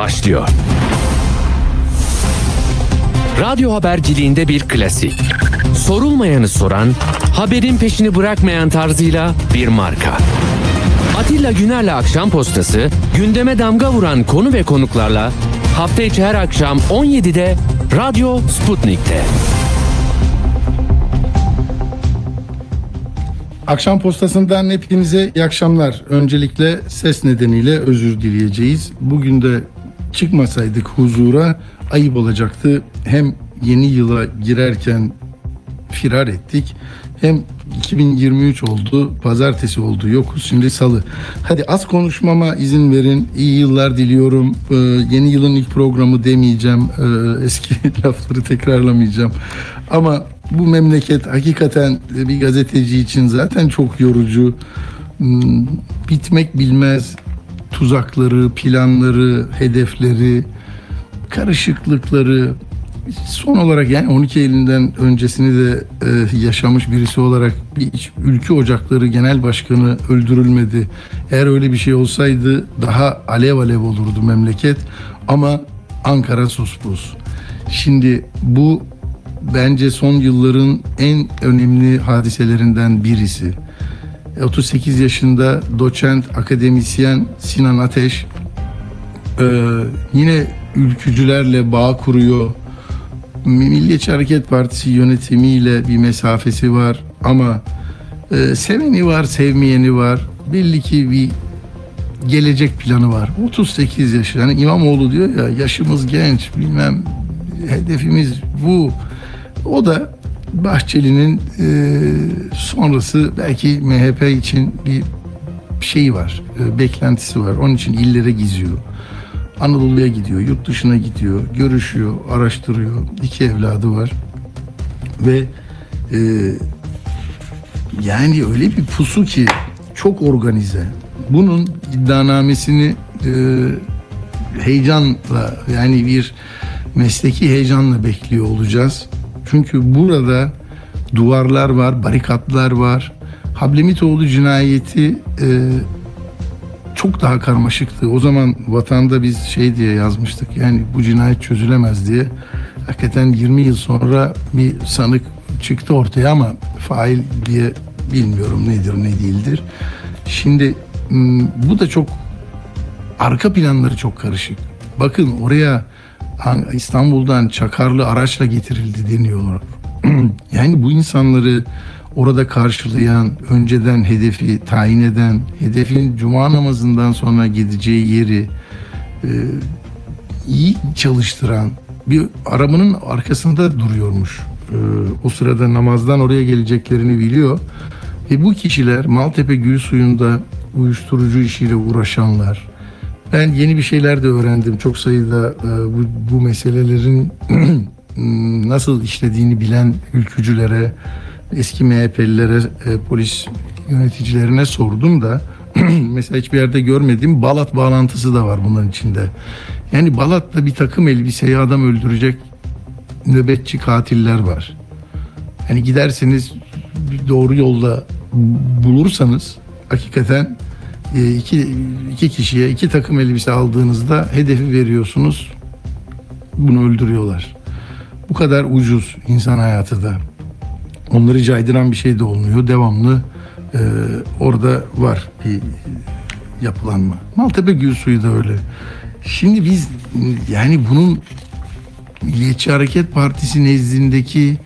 başlıyor. Radyo haberciliğinde bir klasik. Sorulmayanı soran, haberin peşini bırakmayan tarzıyla bir marka. Atilla Güner'le Akşam Postası, gündeme damga vuran konu ve konuklarla hafta içi her akşam 17'de Radyo Sputnik'te. Akşam postasından hepinize iyi akşamlar. Öncelikle ses nedeniyle özür dileyeceğiz. Bugün de çıkmasaydık huzura ayıp olacaktı. Hem yeni yıla girerken firar ettik. Hem 2023 oldu, pazartesi oldu, yokuz şimdi salı. Hadi az konuşmama izin verin. İyi yıllar diliyorum. Ee, yeni yılın ilk programı demeyeceğim. Ee, eski lafları tekrarlamayacağım. Ama bu memleket hakikaten bir gazeteci için zaten çok yorucu. Hmm, Bitmek bilmez tuzakları, planları, hedefleri, karışıklıkları, son olarak yani 12 Eylül'den öncesini de e, yaşamış birisi olarak bir ülke ocakları genel başkanı öldürülmedi. Eğer öyle bir şey olsaydı daha alev alev olurdu memleket ama Ankara suspus. Şimdi bu bence son yılların en önemli hadiselerinden birisi. 38 yaşında doçent, akademisyen Sinan Ateş e, yine ülkücülerle bağ kuruyor Milliyetçi Hareket Partisi yönetimiyle bir mesafesi var ama e, seveni var, sevmeyeni var. Belli ki bir gelecek planı var. 38 yaş. Yani İmamoğlu diyor ya yaşımız genç bilmem hedefimiz bu. O da Bahçeli'nin e, sonrası belki MHP için bir şey var, e, beklentisi var. Onun için illere giziyor. Anadolu'ya gidiyor, yurt dışına gidiyor, görüşüyor, araştırıyor. İki evladı var. Ve e, yani öyle bir pusu ki çok organize. Bunun iddianamesini e, heyecanla yani bir mesleki heyecanla bekliyor olacağız. Çünkü burada duvarlar var, barikatlar var. Hablemitoğlu cinayeti e, çok daha karmaşıktı. O zaman vatanda biz şey diye yazmıştık. Yani bu cinayet çözülemez diye. Hakikaten 20 yıl sonra bir sanık çıktı ortaya ama fail diye bilmiyorum nedir ne değildir. Şimdi bu da çok arka planları çok karışık. Bakın oraya İstanbul'dan çakarlı araçla getirildi deniyorlar. yani bu insanları orada karşılayan, önceden hedefi tayin eden, hedefin cuma namazından sonra gideceği yeri e, iyi çalıştıran bir arabanın arkasında duruyormuş. E, o sırada namazdan oraya geleceklerini biliyor. Ve bu kişiler Maltepe Gül Suyu'nda uyuşturucu işiyle uğraşanlar. Ben yeni bir şeyler de öğrendim. Çok sayıda e, bu, bu meselelerin nasıl işlediğini bilen ülkücülere, eski MHP'lilere, e, polis yöneticilerine sordum da mesela hiçbir yerde görmediğim Balat bağlantısı da var bunların içinde. Yani Balat'ta bir takım elbiseyi adam öldürecek nöbetçi katiller var. Yani giderseniz doğru yolda bulursanız hakikaten iki, iki kişiye iki takım elbise aldığınızda hedefi veriyorsunuz. Bunu öldürüyorlar. Bu kadar ucuz insan hayatı da. Onları caydıran bir şey de olmuyor. Devamlı e, orada var bir yapılanma. Maltepe Gül Suyu da öyle. Şimdi biz yani bunun Milliyetçi Hareket Partisi nezdindeki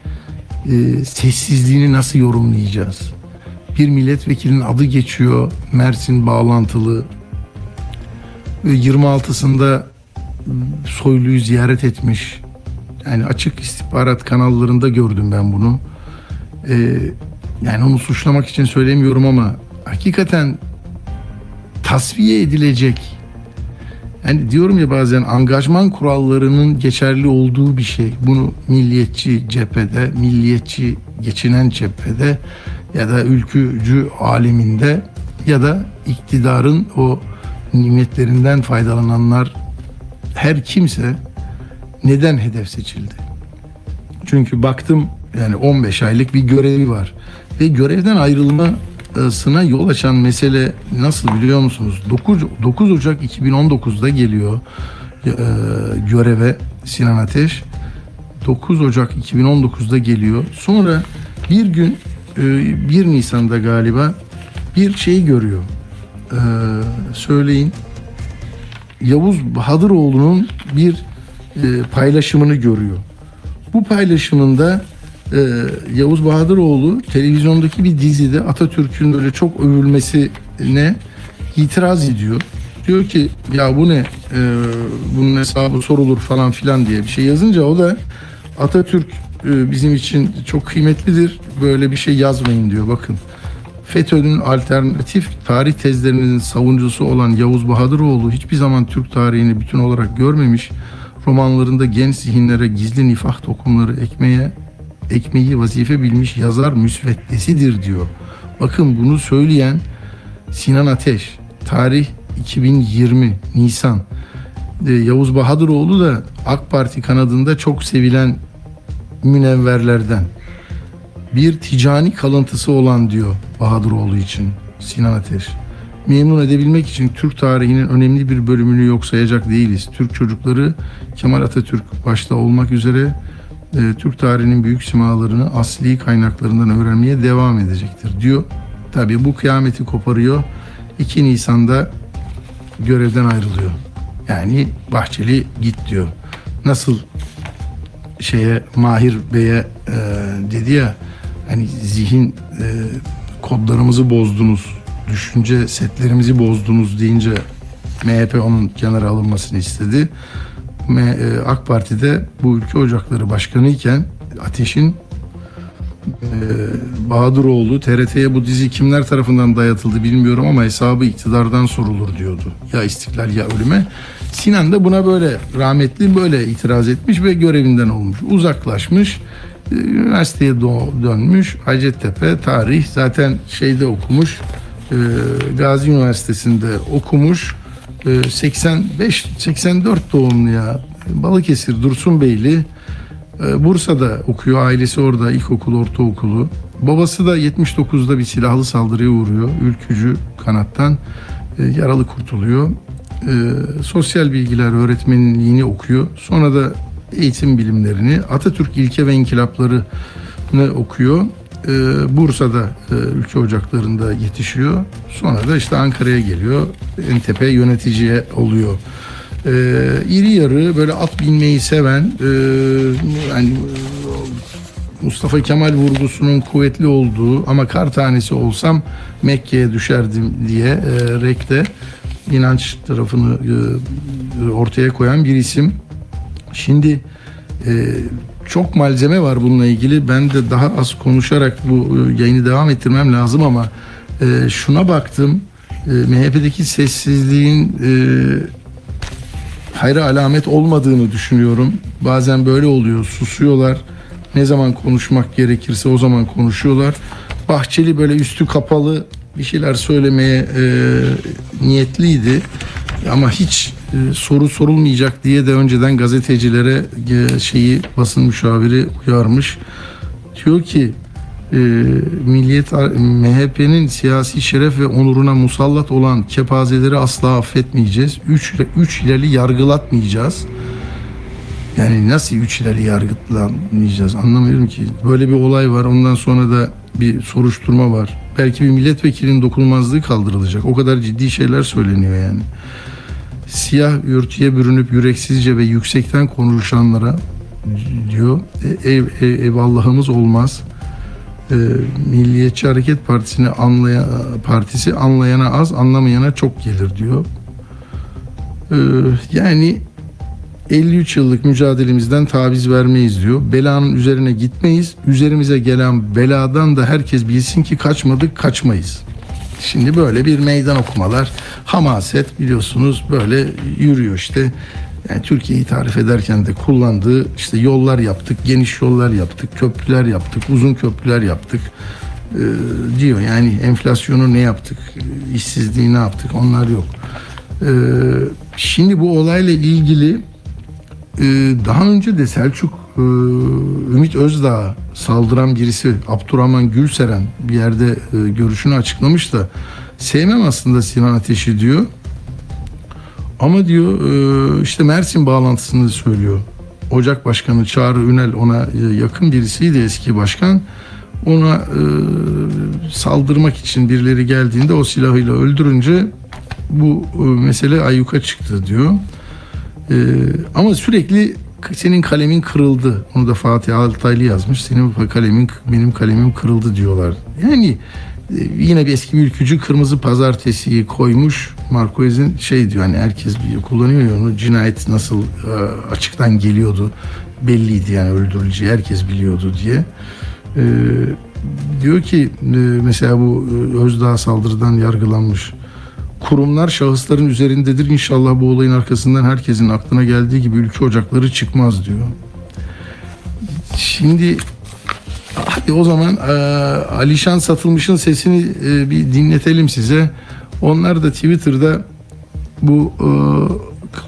e, sessizliğini nasıl yorumlayacağız? Bir milletvekilinin adı geçiyor Mersin bağlantılı. Ve 26'sında Soylu'yu ziyaret etmiş. Yani açık istihbarat kanallarında gördüm ben bunu e, yani onu suçlamak için söylemiyorum ama hakikaten tasfiye edilecek yani diyorum ya bazen angajman kurallarının geçerli olduğu bir şey. Bunu milliyetçi cephede, milliyetçi geçinen cephede ya da ülkücü aleminde ya da iktidarın o nimetlerinden faydalananlar her kimse neden hedef seçildi? Çünkü baktım yani 15 aylık bir görevi var. Ve görevden ayrılmasına yol açan mesele nasıl biliyor musunuz? 9, 9 Ocak 2019'da geliyor. e, göreve Sinan Ateş. 9 Ocak 2019'da geliyor. Sonra bir gün 1 Nisan'da galiba bir şey görüyor. E, söyleyin. Yavuz Bahadıroğlu'nun bir e, paylaşımını görüyor. Bu paylaşımında e, Yavuz Bahadıroğlu televizyondaki bir dizide Atatürk'ün böyle çok övülmesine itiraz ediyor. Diyor ki ya bu ne E, bunun hesabı sorulur falan filan diye bir şey yazınca o da Atatürk bizim için çok kıymetlidir böyle bir şey yazmayın diyor bakın. FETÖ'nün alternatif tarih tezlerinin savunucusu olan Yavuz Bahadıroğlu hiçbir zaman Türk tarihini bütün olarak görmemiş. Romanlarında genç zihinlere gizli nifah tokumları ekmeye ekmeği vazife bilmiş yazar müsveddesidir diyor. Bakın bunu söyleyen Sinan Ateş. Tarih 2020 Nisan. Ee, Yavuz Bahadıroğlu da AK Parti kanadında çok sevilen münevverlerden. Bir ticani kalıntısı olan diyor Bahadıroğlu için Sinan Ateş. Memnun edebilmek için Türk tarihinin önemli bir bölümünü yok sayacak değiliz. Türk çocukları Kemal Atatürk başta olmak üzere e, Türk tarihinin büyük simalarını asli kaynaklarından öğrenmeye devam edecektir diyor. Tabii bu kıyameti koparıyor. 2 Nisan'da görevden ayrılıyor. Yani Bahçeli git diyor. Nasıl şeye Mahir Bey'e e, dedi ya hani zihin e, kodlarımızı bozdunuz, düşünce setlerimizi bozdunuz deyince MHP onun kenara alınmasını istedi. E, AK Parti'de bu ülke ocakları başkanı iken Ateş'in e, Bahadıroğlu TRT'ye bu dizi kimler tarafından dayatıldı bilmiyorum ama hesabı iktidardan sorulur diyordu. Ya istiklal ya ölüme. Sinan da buna böyle rahmetli böyle itiraz etmiş ve görevinden olmuş. Uzaklaşmış. e, Üniversiteye dönmüş. Hacettepe tarih zaten şeyde okumuş. e, Gazi Üniversitesi'nde okumuş. E, 85 84 doğumlu ya. Balıkesir Dursunbeyli. Bursa'da okuyor. Ailesi orada ilkokul, ortaokulu. Babası da 79'da bir silahlı saldırıya uğruyor. Ülkücü kanattan e, yaralı kurtuluyor. Ee, sosyal bilgiler öğretmenliğini okuyor. Sonra da eğitim bilimlerini, Atatürk ilke ve inkılaplarını okuyor. Ee, Bursa'da e, ülke ocaklarında yetişiyor. Sonra da işte Ankara'ya geliyor. Entepe yöneticiye oluyor. Ee, iri yarı böyle at binmeyi seven e, yani e, Mustafa Kemal vurgusunun kuvvetli olduğu ama kar tanesi olsam Mekke'ye düşerdim diye e, rekte inanç tarafını e, ortaya koyan bir isim. Şimdi e, çok malzeme var bununla ilgili. Ben de daha az konuşarak bu e, yayını devam ettirmem lazım ama şuna baktım. MHP'deki sessizliğin e, hayra alamet olmadığını düşünüyorum. Bazen böyle oluyor. Susuyorlar. Ne zaman konuşmak gerekirse o zaman konuşuyorlar. Bahçeli böyle üstü kapalı bir şeyler söylemeye e, niyetliydi. Ama hiç e, soru sorulmayacak diye de önceden gazetecilere e, şeyi basın müşaviri uyarmış. Diyor ki e, Milliyet MHP'nin siyasi şeref ve onuruna musallat olan kepazeleri asla affetmeyeceğiz. Üç, üç ileri yargılatmayacağız. Yani nasıl üç ileri yargılanmayacağız anlamıyorum ki. Böyle bir olay var ondan sonra da bir soruşturma var. Belki bir milletvekilinin dokunulmazlığı kaldırılacak. O kadar ciddi şeyler söyleniyor yani. Siyah örtüye bürünüp yüreksizce ve yüksekten konuşanlara diyor ev, ev, ev Allah'ımız olmaz e, Milliyetçi Hareket Partisi'ni anlayan partisi anlayana az, anlamayana çok gelir diyor. E, yani 53 yıllık mücadelemizden taviz vermeyiz diyor. Belanın üzerine gitmeyiz. Üzerimize gelen beladan da herkes bilsin ki kaçmadık, kaçmayız. Şimdi böyle bir meydan okumalar, hamaset biliyorsunuz böyle yürüyor işte. Yani Türkiye'yi tarif ederken de kullandığı işte yollar yaptık, geniş yollar yaptık, köprüler yaptık, uzun köprüler yaptık e, diyor. Yani enflasyonu ne yaptık, işsizliği ne yaptık onlar yok. E, şimdi bu olayla ilgili daha önce de Selçuk e, Ümit Özdağ saldıran birisi Abdurrahman Gülseren bir yerde e, görüşünü açıklamış da sevmem aslında Sinan Ateş'i diyor. Ama diyor e, işte Mersin bağlantısını söylüyor. Ocak Başkanı Çağrı Ünel ona yakın birisiydi eski başkan. Ona saldırmak için birileri geldiğinde o silahıyla öldürünce bu mesele ayyuka çıktı diyor. E, ama sürekli senin kalemin kırıldı. Onu da Fatih Altaylı yazmış. Senin kalemin benim kalemim kırıldı diyorlar. Yani e, yine bir eski ülkücü kırmızı pazartesiyi koymuş. Marquez'in şey diyor hani herkes kullanıyor onu cinayet nasıl e, açıktan geliyordu belliydi yani öldürüleceği herkes biliyordu diye. E, diyor ki e, mesela bu Özdağ saldırıdan yargılanmış kurumlar şahısların üzerindedir. İnşallah bu olayın arkasından herkesin aklına geldiği gibi ülke ocakları çıkmaz diyor. Şimdi hadi o zaman e, Alişan Satılmış'ın sesini e, bir dinletelim size. Onlar da Twitter'da bu e,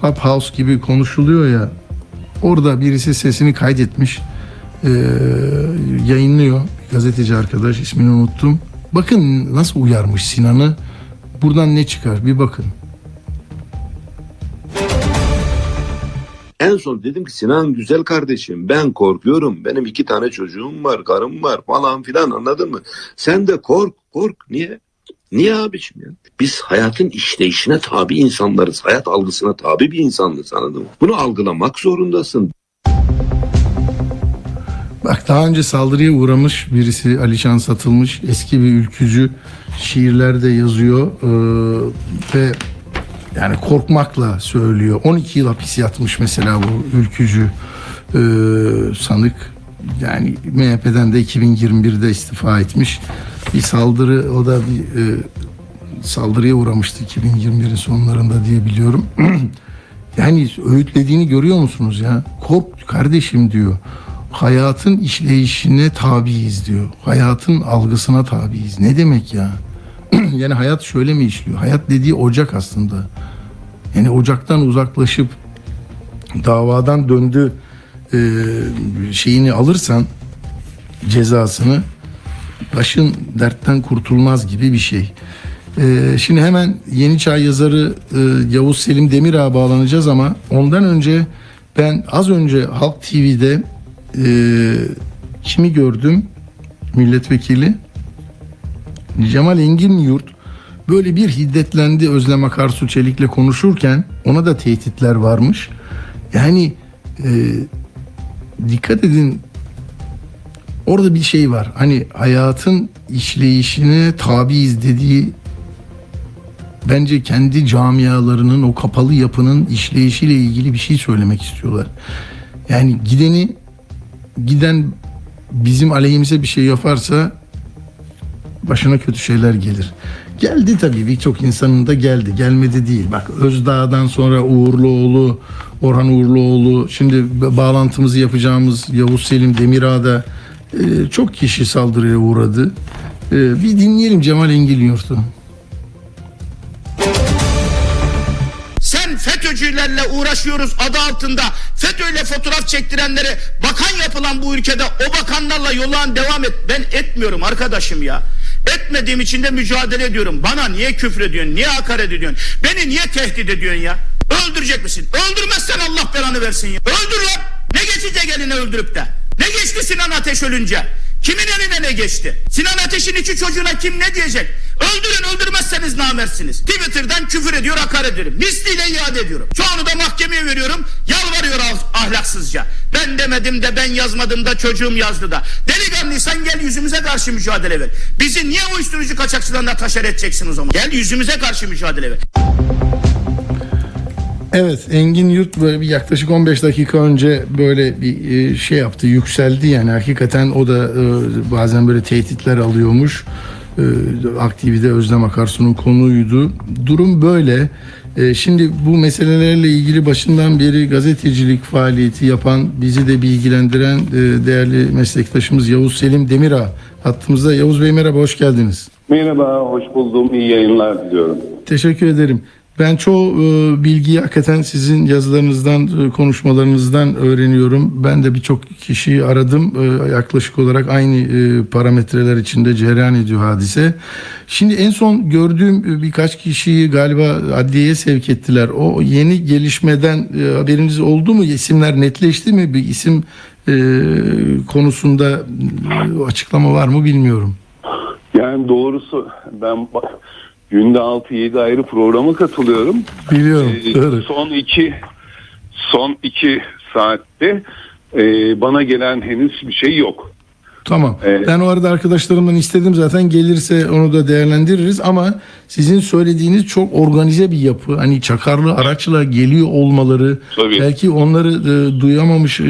Clubhouse gibi konuşuluyor ya orada birisi sesini kaydetmiş e, yayınlıyor gazeteci arkadaş ismini unuttum. Bakın nasıl uyarmış Sinan'ı. Buradan ne çıkar bir bakın. En son dedim ki Sinan güzel kardeşim ben korkuyorum. Benim iki tane çocuğum var, karım var falan filan anladın mı? Sen de kork, kork. Niye? Niye abiciğim ya? Biz hayatın işleyişine tabi insanlarız. Hayat algısına tabi bir insanız anladın mı? Bunu algılamak zorundasın. Bak daha önce saldırıya uğramış birisi Alişan Satılmış eski bir ülkücü şiirlerde yazıyor ee, ve yani korkmakla söylüyor. 12 yıl hapis yatmış mesela bu ülkücü ee, sanık. Yani MHP'den de 2021'de istifa etmiş. Bir saldırı o da bir e, saldırıya uğramıştı 2021'in sonlarında diye biliyorum. yani öğütlediğini görüyor musunuz ya? Kork kardeşim diyor hayatın işleyişine tabiiz diyor. Hayatın algısına tabiiz. Ne demek ya? yani hayat şöyle mi işliyor? Hayat dediği ocak aslında. Yani ocaktan uzaklaşıp davadan döndü e, şeyini alırsan cezasını başın dertten kurtulmaz gibi bir şey. E, şimdi hemen Yeni Çağ yazarı e, Yavuz Selim Demirağ'a bağlanacağız ama ondan önce ben az önce Halk TV'de e, kimi gördüm? Milletvekili Cemal Engin Yurt böyle bir hiddetlendi Özlem Akarsu Çelik'le konuşurken ona da tehditler varmış. Yani e, dikkat edin orada bir şey var. Hani hayatın işleyişine tabiiz dediği bence kendi camialarının o kapalı yapının işleyişiyle ilgili bir şey söylemek istiyorlar. Yani gideni giden bizim aleyhimize bir şey yaparsa başına kötü şeyler gelir. Geldi tabii birçok insanın da geldi. Gelmedi değil. Bak Özdağ'dan sonra Uğurluoğlu, Orhan Uğurluoğlu, şimdi bağlantımızı yapacağımız Yavuz Selim Demirağ'da e, çok kişi saldırıya uğradı. E, bir dinleyelim Cemal Engin Yurt'u. FETÖ'cülerle uğraşıyoruz adı altında FETÖ'yle fotoğraf çektirenleri bakan yapılan bu ülkede o bakanlarla yolağın devam et. Ben etmiyorum arkadaşım ya. Etmediğim için de mücadele ediyorum. Bana niye küfür ediyorsun? Niye hakaret ediyorsun? Beni niye tehdit ediyorsun ya? Öldürecek misin? Öldürmezsen Allah belanı versin ya. Öldür lan. Ne geçecek eline öldürüp de? Ne geçti Sinan Ateş ölünce? Kimin eline ne geçti? Sinan Ateş'in iki çocuğuna kim ne diyecek? Öldürün öldürmezseniz namersiniz. Twitter'dan küfür ediyor hakaret ediyorum. Misliyle iade ediyorum. Anı da mahkemeye veriyorum. Yalvarıyor ah- ahlaksızca. Ben demedim de ben yazmadım da çocuğum yazdı da. Delikanlıysan gel yüzümüze karşı mücadele ver. Bizi niye uyuşturucu kaçakçılarına taşer edeceksin o zaman? Gel yüzümüze karşı mücadele ver. Evet Engin Yurt böyle bir yaklaşık 15 dakika önce böyle bir e, şey yaptı yükseldi yani hakikaten o da e, bazen böyle tehditler alıyormuş. E, Aktivide Özlem Akarsu'nun konuydu. Durum böyle. E, Şimdi bu meselelerle ilgili başından beri gazetecilik faaliyeti yapan, bizi de bilgilendiren e, değerli meslektaşımız Yavuz Selim Demirağ hattımızda. Yavuz Bey merhaba, hoş geldiniz. Merhaba, hoş buldum. İyi yayınlar diliyorum. Teşekkür ederim. Ben çoğu e, bilgiyi hakikaten sizin yazılarınızdan, e, konuşmalarınızdan öğreniyorum. Ben de birçok kişiyi aradım. E, yaklaşık olarak aynı e, parametreler içinde cereyan ediyor hadise. Şimdi en son gördüğüm birkaç kişiyi galiba adliyeye sevk ettiler. O yeni gelişmeden e, haberiniz oldu mu? İsimler netleşti mi? Bir isim konusunda açıklama var mı bilmiyorum. Yani doğrusu ben bak, günde 6-7 ayrı programa katılıyorum. Biliyorum. Ee, son iki son iki saatte e, bana gelen henüz bir şey yok. Tamam. Evet. Ben o arada arkadaşlarımdan istedim zaten gelirse onu da değerlendiririz ama sizin söylediğiniz çok organize bir yapı. Hani çakarlı araçla geliyor olmaları Tabii. belki onları e, duyamamış e,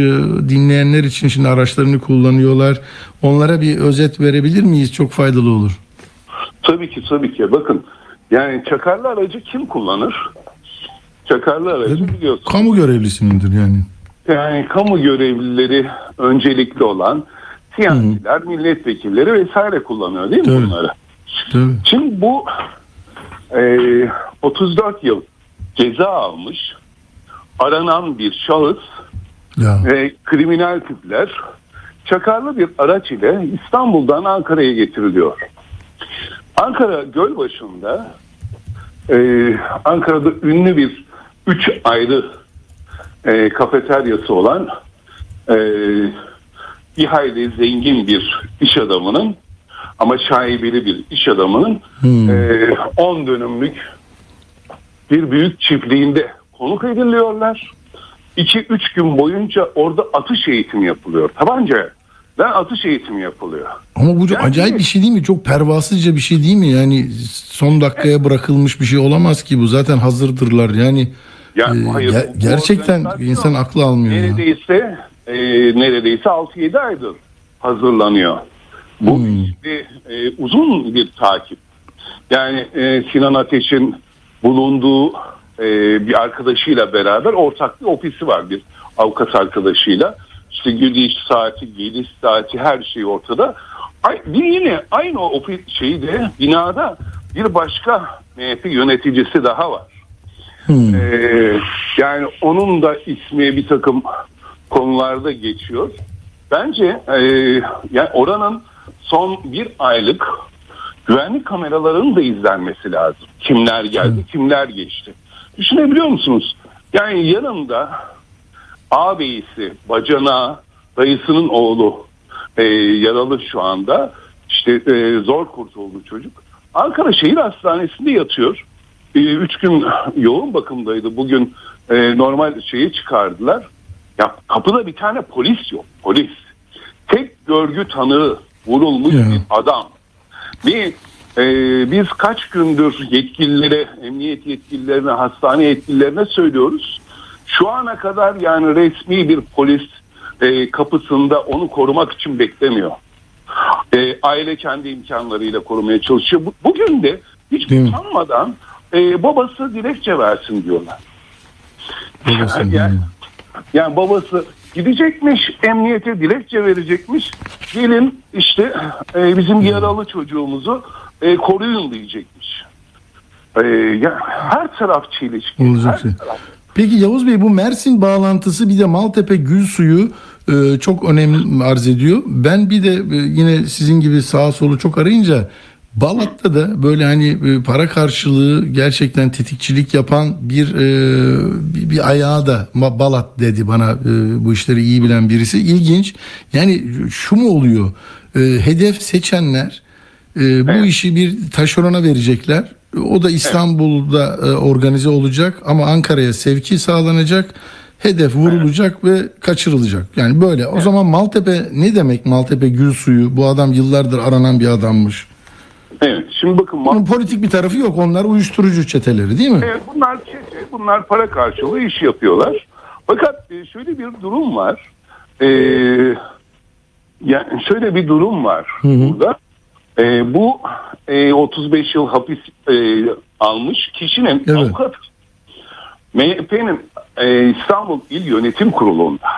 dinleyenler için şimdi araçlarını kullanıyorlar. Onlara bir özet verebilir miyiz? Çok faydalı olur. Tabii ki tabii ki. Bakın yani çakarlı aracı kim kullanır? Çakarlı aracı biliyorsun. Kamu görevlisinindir yani. Yani kamu görevlileri öncelikli olan siyasiler, milletvekilleri vesaire kullanıyor değil mi Tabii. bunları? Tabii. Şimdi bu e, 34 yıl ceza almış aranan bir şahıs Ya. ve kriminal tipler çakarlı bir araç ile İstanbul'dan Ankara'ya getiriliyor. Ankara Gölbaşı'nda e, Ankara'da ünlü bir üç ayrı e, kafeteryası olan e, bir hayli zengin bir iş adamının ama şaibeli bir iş adamının Hmm. e, 10 dönümlük bir büyük çiftliğinde konuk ediliyorlar. 2-3 gün boyunca orada atış eğitimi yapılıyor. Tabanca ve atış eğitimi yapılıyor. Ama bu çok Yani- acayip bir şey değil mi? Çok pervasızca bir şey değil mi? Yani son dakikaya bırakılmış bir şey olamaz ki bu. Zaten hazırdırlar. Yani Ya, e, hayır, ger- gerçekten insan aklı almıyor. ya. Neredeyse e, neredeyse 6-7 aydır hazırlanıyor. Bu Hmm. işte, e, uzun bir takip. Yani e, Sinan Ateş'in bulunduğu e, bir arkadaşıyla beraber ortak bir ofisi var bir avukat arkadaşıyla. İşte gidiş saati, geliş saati her şey ortada. Bir yine aynı o şeyde binada bir başka MHP yöneticisi daha var. Hmm. Ee, yani onun da ismi bir takım konularda geçiyor. Bence e, yani oranın son bir aylık güvenlik kameralarının da izlenmesi lazım. Kimler geldi, kimler geçti. Düşünebiliyor musunuz? Yani yanında ağabeyisi, bacana, dayısının oğlu e, yaralı şu anda. İşte e, zor kurtuldu çocuk. Ankara Şehir Hastanesi'nde yatıyor. E, üç gün yoğun bakımdaydı. Bugün e, normal şeyi çıkardılar. Ya kapıda bir tane polis yok. Polis. Tek görgü tanığı vurulmuş Ya. bir adam. Ve e, biz kaç gündür yetkililere, emniyet yetkililerine, hastane yetkililerine söylüyoruz. Şu ana kadar yani resmi bir polis e, kapısında onu korumak için beklemiyor. E, aile kendi imkanlarıyla korumaya çalışıyor. Bu- Bugün de hiç Değil utanmadan e, babası dilekçe versin diyorlar. Yani, hmm. yani babası gidecekmiş, emniyete dilekçe verecekmiş. Gelin işte e, bizim yaralı çocuğumuzu e, koruyun diyecekmiş. E, ya, her taraf çelişki. Olacak her şey. taraf. Peki Yavuz Bey bu Mersin bağlantısı bir de Maltepe Gül Suyu e, çok önem arz ediyor. Ben bir de e, yine sizin gibi sağa solu çok arayınca Balat'ta da böyle hani e, para karşılığı gerçekten tetikçilik yapan bir e, bir, bir ayağı da Balat dedi bana e, bu işleri iyi bilen birisi. İlginç. Yani şu mu oluyor? E, hedef seçenler e, bu Evet. işi bir taşerona verecekler. O da İstanbul'da e, organize olacak ama Ankara'ya sevki sağlanacak. Hedef vurulacak ve kaçırılacak. Yani böyle. O zaman Maltepe ne demek Maltepe gül suyu? Bu adam yıllardır aranan bir adammış. Evet. Şimdi bakın Bunun politik bir tarafı yok. Onlar uyuşturucu çeteleri değil mi? Evet, bunlar çete, bunlar para karşılığı iş yapıyorlar. Fakat e, şöyle bir durum var. E, yani şöyle bir durum var burada. E, bu e, 35 yıl hapis e, almış kişinin Evet. avukat MHP'nin e, İstanbul İl Yönetim Kurulu'nda.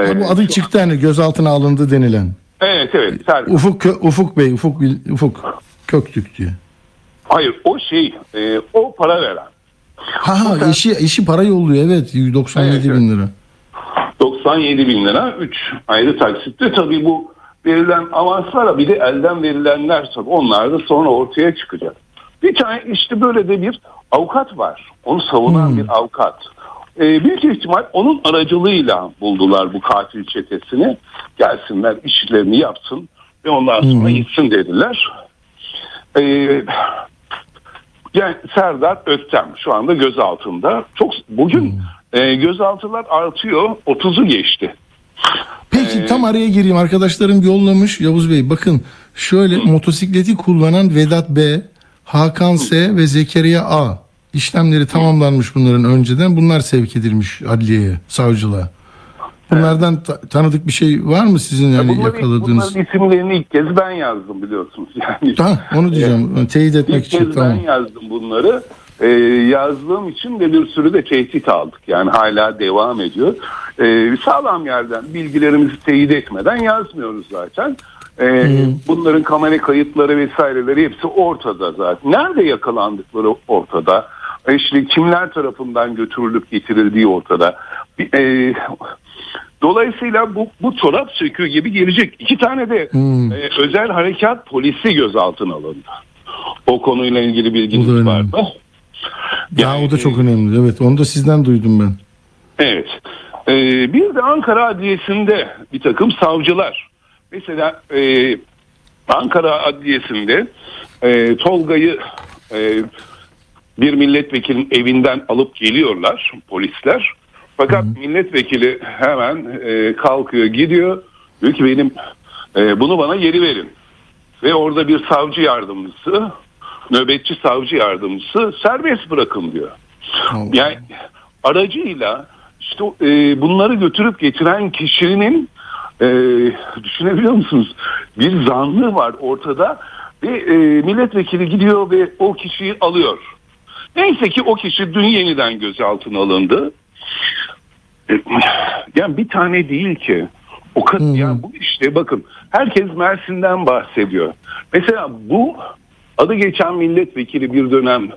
E, Bu adı çıktı hani gözaltına alındı denilen. evet evet. Serkan. Ufuk Ufuk Bey, Ufuk Ufuk Köktük diye. Hayır o şey e, o para veren. Ha ha eşi, eşi para yolluyor evet 97 Evet, bin lira. 97 bin lira 3 ayrı taksitte tabii bu verilen avanslara bir de elden verilenler tabii onlar da sonra ortaya çıkacak. Bir tane işte böyle de bir avukat var. Onu savunan bir avukat. Ee, büyük ihtimal onun aracılığıyla buldular bu katil çetesini. Gelsinler işlerini yapsın ve ondan sonra gitsin dediler. Ee, yani Serdar Öktem şu anda gözaltında. Çok bugün e, gözaltılar artıyor. 30'u geçti. Peki Ee, tam araya gireyim arkadaşlarım yollamış Yavuz Bey bakın şöyle motosikleti kullanan Vedat B, Hakan S ve Zekeriya A işlemleri tamamlanmış bunların önceden bunlar sevk edilmiş adliyeye savcılığa. Bunlardan ta- tanıdık bir şey var mı sizin yani Bunların, yakaladığınız? bunların isimlerini ilk kez ben yazdım biliyorsunuz. Yani Ha, onu diyeceğim. Teyit etmek ilk için kez tamam. ben yazdım bunları. Ee, yazdığım için de bir sürü de tehdit aldık. Yani hala devam ediyor. Ee, sağlam yerden bilgilerimizi teyit etmeden yazmıyoruz zaten. Ee, Bunların kamera kayıtları vesaireleri hepsi ortada zaten. Nerede yakalandıkları ortada. İşte kimler tarafından götürülüp getirildiği ortada. E, Dolayısıyla bu, bu çorap söküğü gibi gelecek. İki tane de Hmm. e, özel harekat polisi gözaltına alındı. O konuyla ilgili bilginiz var mı? Ya o da çok önemli. Evet onu da sizden duydum ben. Evet. Ee, bir de Ankara Adliyesi'nde bir takım savcılar. Mesela e, Ankara Adliyesi'nde e, Tolga'yı e, bir milletvekilinin evinden alıp geliyorlar polisler. Fakat milletvekili hemen e, kalkıyor gidiyor. Diyor ki benim e, bunu bana geri verin. Ve orada bir savcı yardımcısı, nöbetçi savcı yardımcısı serbest bırakın diyor. Allah. Yani aracıyla işte e, bunları götürüp getiren kişinin e, düşünebiliyor musunuz? Bir zanlı var ortada ve e, milletvekili gidiyor ve o kişiyi alıyor. Neyse ki o kişi dün yeniden gözaltına alındı. E, Yani bir tane değil ki. O kadar yani bu işte bakın herkes Mersin'den bahsediyor. Mesela bu adı geçen milletvekili bir dönem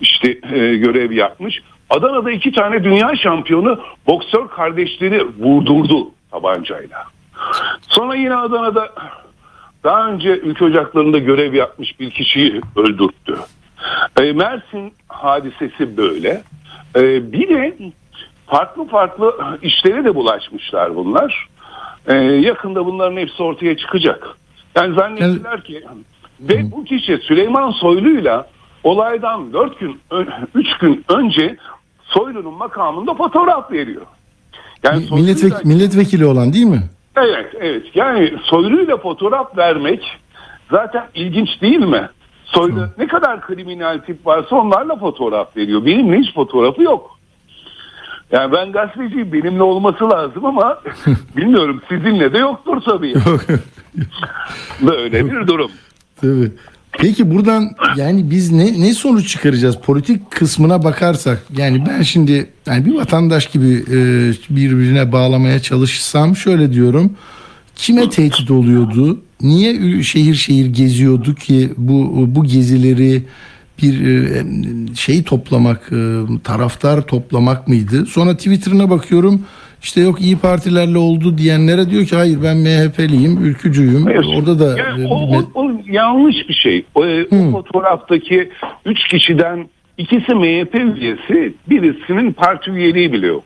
işte e, görev yapmış. Adana'da iki tane dünya şampiyonu boksör kardeşleri vurdurdu tabancayla. Sonra yine Adana'da daha önce ülke ocaklarında görev yapmış bir kişiyi öldürttü. E, Mersin hadisesi böyle. E, bir de farklı farklı işlere de bulaşmışlar bunlar. E, yakında bunların hepsi ortaya çıkacak. Yani zannettiler ki ve bu kişi Süleyman Soylu'yla olaydan 4 gün 3 gün önce Soylu'nun makamında fotoğraf veriyor. Yani Soylu'yla- Milletvek- milletvekili olan değil mi? Evet, evet. Yani Soylu'yla fotoğraf vermek zaten ilginç değil mi? Soylu ne kadar kriminal tip varsa onlarla fotoğraf veriyor. Benimle hiç fotoğrafı yok. Yani ben gazeteciyim benimle olması lazım ama bilmiyorum sizinle de yoktur tabii. Böyle bir durum. Tabii. Peki buradan yani biz ne ne sonuç çıkaracağız? Politik kısmına bakarsak yani ben şimdi yani bir vatandaş gibi e, birbirine bağlamaya çalışsam şöyle diyorum. Kime tehdit oluyordu? Niye şehir şehir geziyordu ki bu bu gezileri bir e, şey toplamak e, taraftar toplamak mıydı? Sonra Twitter'ına bakıyorum işte yok iyi partilerle oldu diyenlere diyor ki hayır ben MHP'liyim ülkücüyüm Hayır. orada da Yani e, o, o- o yanlış bir şey. O, e, o fotoğraftaki üç kişiden ikisi MHP üyesi, birisinin parti üyeliği bile yok.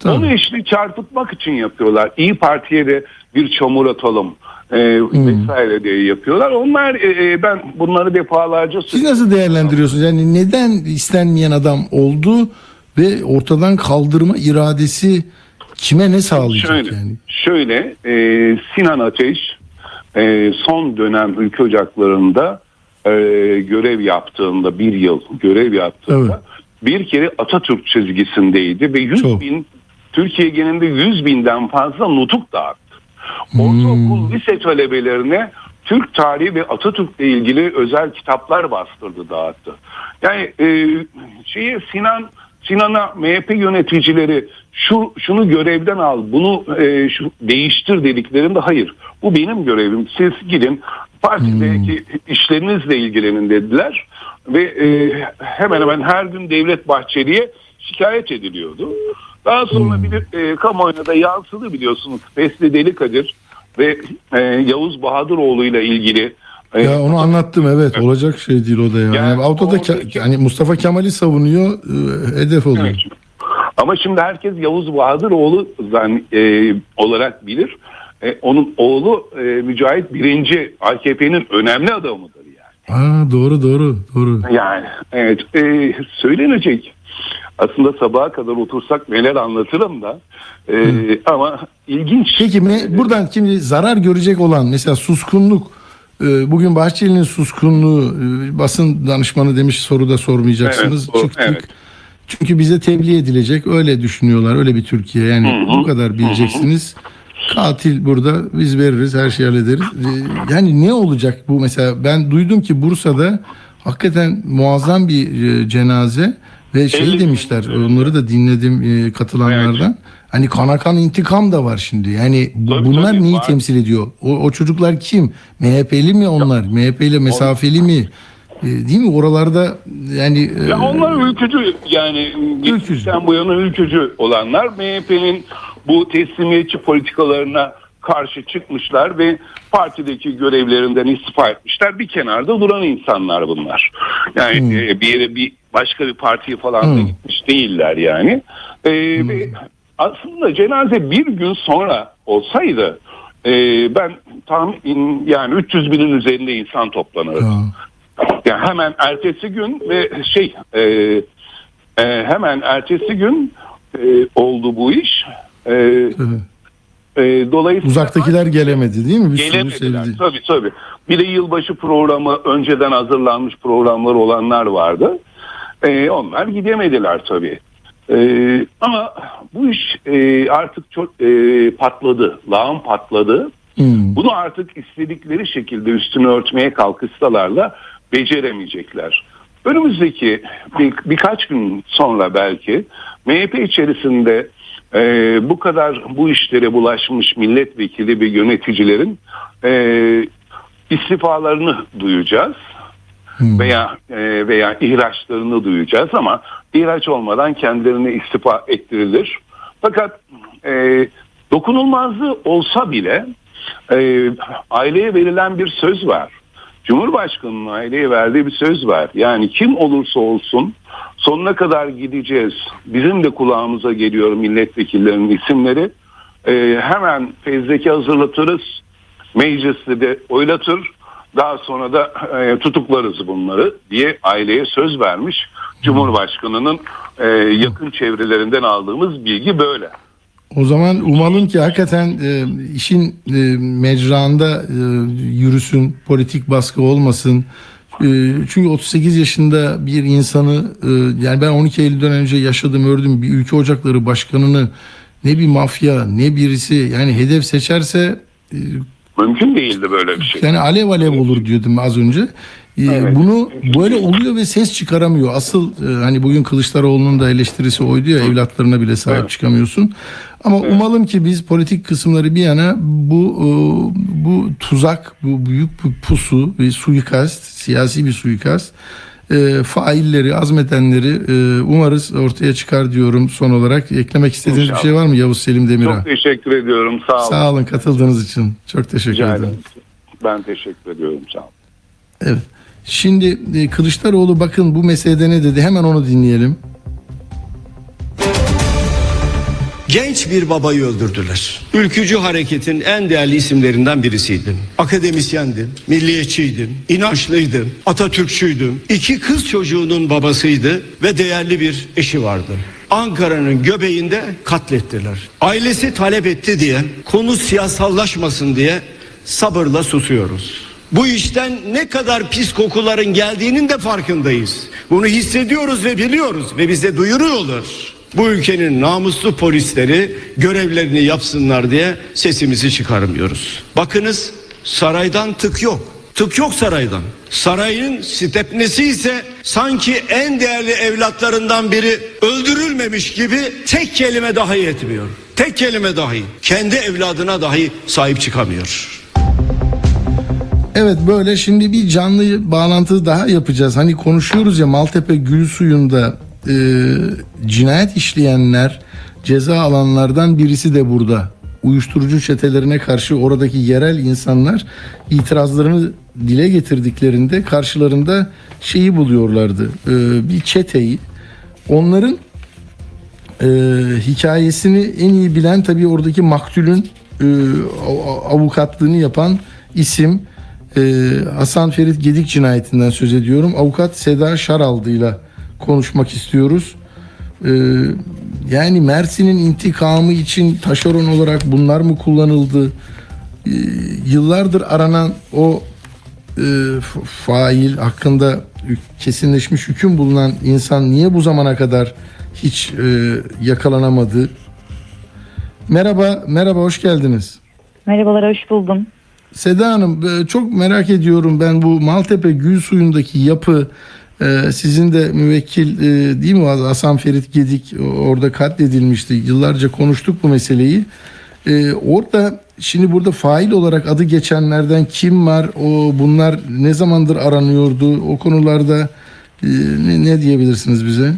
Tamam. Onu işte çarpıtmak için yapıyorlar. İyi Parti'ye de bir çamur atalım e, vesaire diye yapıyorlar. Onlar e, ben bunları defalarca Siz nasıl değerlendiriyorsunuz? Yani neden istenmeyen adam oldu ve ortadan kaldırma iradesi kime ne sağlayacak Şöyle, yani? şöyle e, Sinan Ateş e, son dönem ülke ocaklarında e, görev yaptığında bir yıl görev yaptığında bir kere Atatürk çizgisindeydi ve 100 Çok. bin Türkiye genelinde 100 binden fazla nutuk dağıttı. Ortaokul lise talebelerine Türk tarihi ve Atatürk'le ilgili özel kitaplar bastırdı dağıttı. Yani e, şeyi Sinan Sinan'a MHP yöneticileri şu şunu görevden al, bunu e, şu değiştir dediklerinde hayır. Bu benim görevim. Siz gidin Partideki işlerinizle ilgilenin dediler ve e, hemen hemen her gün Devlet Bahçeli'ye şikayet ediliyordu. Daha sonra bir e, kamuoyuna da yansıdı biliyorsunuz. Fesli Deli Kadir ve e, Yavuz Bahadıroğlu ile ilgili e, Ya onu anlattım evet olacak şey değil o da ya. Yani Yani, Autoda oradaki- yani Mustafa Kemal'i savunuyor e, hedef oluyor. Evet. Ama şimdi herkes Yavuz Bahadıroğlu zan, e, olarak bilir. E, onun oğlu e, Mücahit birinci AKP'nin önemli adamıdır yani. Aa, doğru doğru doğru. Yani evet e, söylenecek. Aslında sabaha kadar otursak neler anlatırım da. E, ama ilginç. Peki me- buradan şimdi zarar görecek olan mesela suskunluk bugün Bahçeli'nin suskunluğu e, basın danışmanı demiş soruda sormayacaksınız. Evet, Çıktık. evet. Çünkü bize tebliğ edilecek öyle düşünüyorlar öyle bir Türkiye yani bu kadar bileceksiniz. Katil burada biz veririz her şeyi hallederiz. E, Yani ne olacak bu mesela ben duydum ki Bursa'da hakikaten muazzam bir e, cenaze ve şey demişler evet. onları da dinledim e, katılanlardan. Hani kana kan intikam da var şimdi. Yani bu- Tabii, bunlar tabii, neyi var. temsil ediyor? O, o çocuklar kim? MHP'li mi onlar? MHP ile mesafeli mi? E, değil mi? Oralarda yani e, Ya onlar ülkücü yani geçmişten bu yana ülkücü olanlar MHP'nin bu teslimiyetçi politikalarına karşı çıkmışlar ve partideki görevlerinden istifa etmişler. Bir kenarda duran insanlar bunlar. Yani e, bir yere bir başka bir partiye falan da gitmiş değiller yani. E, ve aslında cenaze bir gün sonra olsaydı e, ben tahmin yani 300 binin üzerinde insan toplanırdı. ya, Yani hemen ertesi gün ve şey e, e, hemen ertesi gün e, oldu bu iş. E, evet. e, dolayısıyla uzaktakiler gelemedi değil mi? Bir sürü gelemediler. sevdi. Tabii tabii. Bir de yılbaşı programı önceden hazırlanmış programlar olanlar vardı. E, onlar gidemediler tabii. E, ama bu iş e, artık çok e, patladı. Lağım patladı. Hmm. Bunu artık istedikleri şekilde üstünü örtmeye kalkışsalar da beceremeyecekler. Önümüzdeki bir, birkaç gün sonra belki MHP içerisinde e, bu kadar bu işlere bulaşmış milletvekili ve yöneticilerin e, istifalarını duyacağız veya e, veya ihraçlarını duyacağız ama ihraç olmadan kendilerini istifa ettirilir. Fakat e, dokunulmazlığı olsa bile e, aileye verilen bir söz var. Cumhurbaşkanının aileye verdiği bir söz var. Yani kim olursa olsun sonuna kadar gideceğiz. Bizim de kulağımıza geliyor milletvekillerinin isimleri. E, hemen fezleke hazırlatırız. Mecliste de oylatır. Daha sonra da e, tutuklarız bunları diye aileye söz vermiş. Cumhurbaşkanının e, yakın çevrelerinden aldığımız bilgi böyle. O zaman umalım ki hakikaten e, işin e, mecranda e, yürüsün, politik baskı olmasın. E, çünkü 38 yaşında bir insanı e, yani ben 12 Eylül'den önce yaşadım, gördüm bir ülke ocakları başkanını ne bir mafya ne birisi yani hedef seçerse e, Mümkün değildi böyle bir şey. yani alev alev olur diyordum az önce. Ee, Evet. Bunu böyle oluyor ve ses çıkaramıyor. Asıl e, hani bugün Kılıçdaroğlu'nun da eleştirisi oydu ya evlatlarına bile sahip Evet. çıkamıyorsun. Ama umalım ki biz politik kısımları bir yana bu e, bu tuzak, bu büyük bir pusu ve suikast, siyasi bir suikast e, failleri, azmedenleri e, umarız ortaya çıkar diyorum son olarak. Eklemek istediğiniz İnşallah. bir şey var mı Yavuz Selim Demir'a? Çok teşekkür ediyorum. Sağ olun. Sağ olun katıldığınız için. Çok teşekkür Rica ederim. ederim. Ben teşekkür ediyorum. Sağ olun. Evet. Şimdi e, Kılıçdaroğlu bakın bu meselede ne dedi hemen onu dinleyelim. Genç bir babayı öldürdüler. Ülkücü hareketin en değerli isimlerinden birisiydi. Akademisyendim, milliyetçiydim, inançlıydım, Atatürkçüydüm. İki kız çocuğunun babasıydı ve değerli bir eşi vardı. Ankara'nın göbeğinde katlettiler. Ailesi talep etti diye, konu siyasallaşmasın diye sabırla susuyoruz. Bu işten ne kadar pis kokuların geldiğinin de farkındayız. Bunu hissediyoruz ve biliyoruz ve bize duyuruyorlar. Bu ülkenin namuslu polisleri görevlerini yapsınlar diye sesimizi çıkarmıyoruz. Bakınız saraydan tık yok. Tık yok saraydan. Sarayın stepnesi ise sanki en değerli evlatlarından biri öldürülmemiş gibi tek kelime dahi etmiyor. Tek kelime dahi. Kendi evladına dahi sahip çıkamıyor. Evet böyle şimdi bir canlı bağlantı daha yapacağız. Hani konuşuyoruz ya Maltepe Gül Suyu'nda e, cinayet işleyenler ceza alanlardan birisi de burada. Uyuşturucu çetelerine karşı oradaki yerel insanlar itirazlarını dile getirdiklerinde karşılarında şeyi buluyorlardı. e, bir çeteyi. Onların e, hikayesini en iyi bilen tabii oradaki maktulün e, av- avukatlığını yapan isim e, Hasan Ferit Gedik cinayetinden söz ediyorum. Avukat Seda Şaraldı ile konuşmak istiyoruz. E, yani Mersin'in intikamı için taşeron olarak bunlar mı kullanıldı? E, yıllardır aranan o e, fail hakkında kesinleşmiş hüküm bulunan insan niye bu zamana kadar hiç e, yakalanamadı? Merhaba, merhaba hoş geldiniz. Merhabalar, hoş buldum. Seda Hanım e, çok merak ediyorum ben bu Maltepe Gül Suyu'ndaki yapı e, sizin de müvekkil e, değil mi Hasan Ferit Gedik orada katledilmişti. Yıllarca konuştuk bu meseleyi. E, Orada şimdi burada fail olarak adı geçenlerden kim var? O bunlar ne zamandır aranıyordu? O konularda e, ne, ne diyebilirsiniz bize?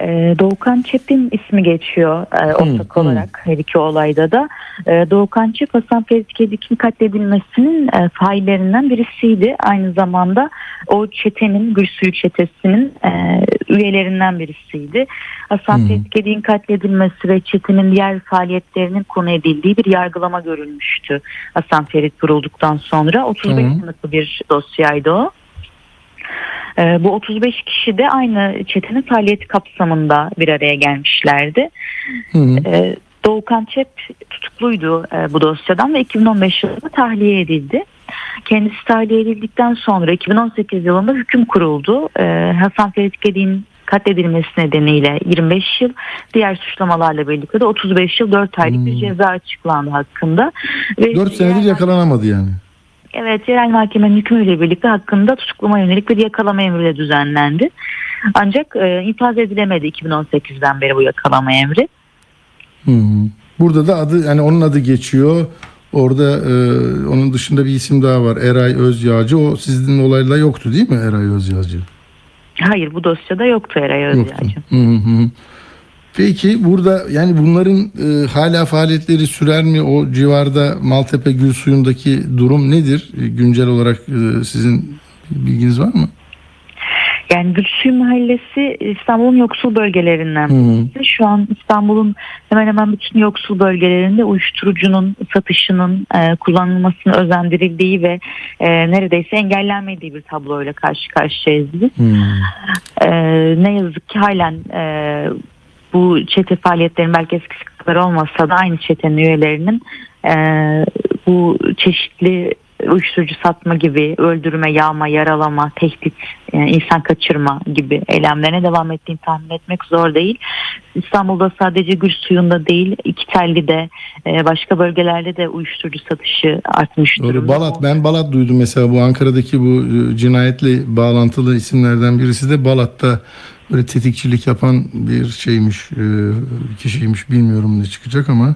Ee, Doğukan Çep'in ismi geçiyor e, ortak hı. olarak her iki olayda da. Ee, Doğukan Çep, Hasan Ferit Gedik'in katledilmesinin e, faillerinden birisiydi. Aynı zamanda o çetenin, Gülsuyu çetesinin e, üyelerinden birisiydi. Hasan Ferit Gedik'in katledilmesi ve çetenin diğer faaliyetlerinin konu edildiği bir yargılama görülmüştü. Hasan Ferit vurulduktan sonra 35 Tamam. sınıflı bir dosyaydı o. Ee, bu 35 kişi de aynı çetenin faaliyeti kapsamında bir araya gelmişlerdi. Hı hı. Ee, Doğukan Çep tutukluydu e, bu dosyadan ve 2015 yılında tahliye edildi. Kendisi tahliye edildikten sonra 2018 yılında hüküm kuruldu. Ee, Hasan Ferit Gedik'in katledilmesi nedeniyle 25 yıl, diğer suçlamalarla birlikte de 35 yıl 4 aylık bir Hmm. ceza açıklandı hakkında. Ve 4 senedir yakalanamadı yani. Evet, yerel mahkemenin hükmüyle birlikte hakkında tutuklama yönelik bir yakalama emri de düzenlendi. Ancak e, infaz edilemedi 2018'den beri bu yakalama emri. Hı. Burada da adı yani onun adı geçiyor. Orada e, onun dışında bir isim daha var. Eray Özyağcı. O sizin olayla yoktu değil mi Eray Özyağcı? Hayır bu dosyada yoktu Eray Yoktu. Özyağcı. Hı hı hı. Peki burada yani bunların e, hala faaliyetleri sürer mi? O civarda Maltepe Gül Suyu'ndaki durum nedir? E, güncel olarak e, sizin bilginiz var mı? Yani Gülsuyu Mahallesi İstanbul'un yoksul bölgelerinden Hı. Şu an İstanbul'un hemen hemen bütün yoksul bölgelerinde uyuşturucunun satışının e, kullanılmasını özendirildiği ve e, neredeyse engellenmediği bir tabloyla karşı karşıyayız biz. Hı. Ee, ne yazık ki halen e, bu çete faaliyetlerin belki eskisi kadar olmasa da aynı çetenin üyelerinin e, bu çeşitli uyuşturucu satma gibi öldürme, yağma, yaralama, tehdit, e, insan kaçırma gibi eylemlerine devam ettiğini tahmin etmek zor değil. İstanbul'da sadece gül suyunda değil, iki telli'de e, başka bölgelerde de uyuşturucu satışı artmış Doğru. durumda. Balat. Ben Balat duydum mesela bu Ankara'daki bu e, cinayetle bağlantılı isimlerden birisi de Balat'ta böyle tetikçilik yapan bir şeymiş, e, kişiymiş bilmiyorum ne çıkacak ama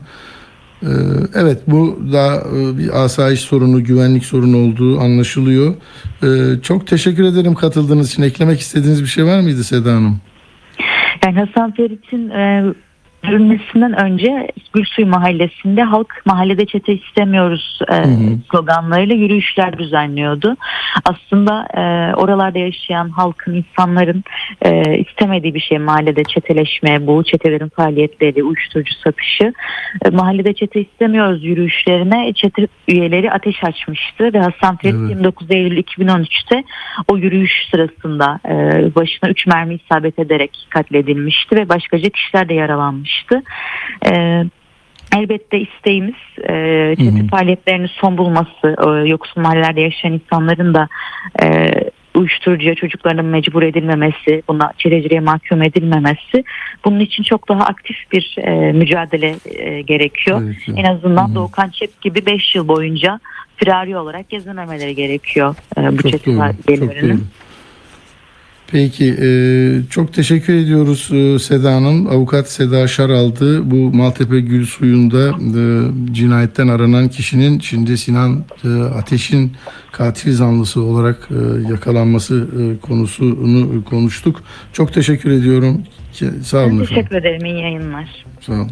e, evet bu da e, bir asayiş sorunu, güvenlik sorunu olduğu anlaşılıyor. E, Çok teşekkür ederim katıldığınız için. Eklemek istediğiniz bir şey var mıydı Seda Hanım? Yani Hasan Ferit'in e, görülmesinden önce Gülsuy Mahallesi'nde halk mahallede çete istemiyoruz e, hı. sloganlarıyla yürüyüşler düzenliyordu. Aslında e, oralarda yaşayan halkın, insanların e, istemediği bir şey mahallede çeteleşme, bu çetelerin faaliyetleri, uyuşturucu satışı. E, mahallede çete istemiyoruz yürüyüşlerine çete üyeleri ateş açmıştı ve Hasan Ferit Evet. 29 Eylül 2013'te o yürüyüş sırasında e, başına 3 mermi isabet ederek katledilmişti ve başkaca kişiler de yaralanmıştı. E, elbette isteğimiz e, çete Hı hı. faaliyetlerinin son bulması, e, yoksul mahallelerde yaşayan insanların da e, uyuşturucuya çocuklarının mecbur edilmemesi, buna çeleciliğe mahkum edilmemesi bunun için çok daha aktif bir e, mücadele e, gerekiyor. Gerekiyor. En azından Hı hı. Doğukan Çep gibi 5 yıl boyunca firari olarak gezinemeleri gerekiyor e, bu Çok çete üyelerinin. Peki e, çok teşekkür ediyoruz e, Seda Hanım. Avukat Seda Şaraldı bu Maltepe Gül Suyu'nda e, cinayetten aranan kişinin şimdi Sinan e, Ateş'in katil zanlısı olarak e, yakalanması e, konusunu konuştuk. Çok teşekkür ediyorum. Sağ olun efendim. teşekkür ederim. İyi yayınlar. Sağ olun.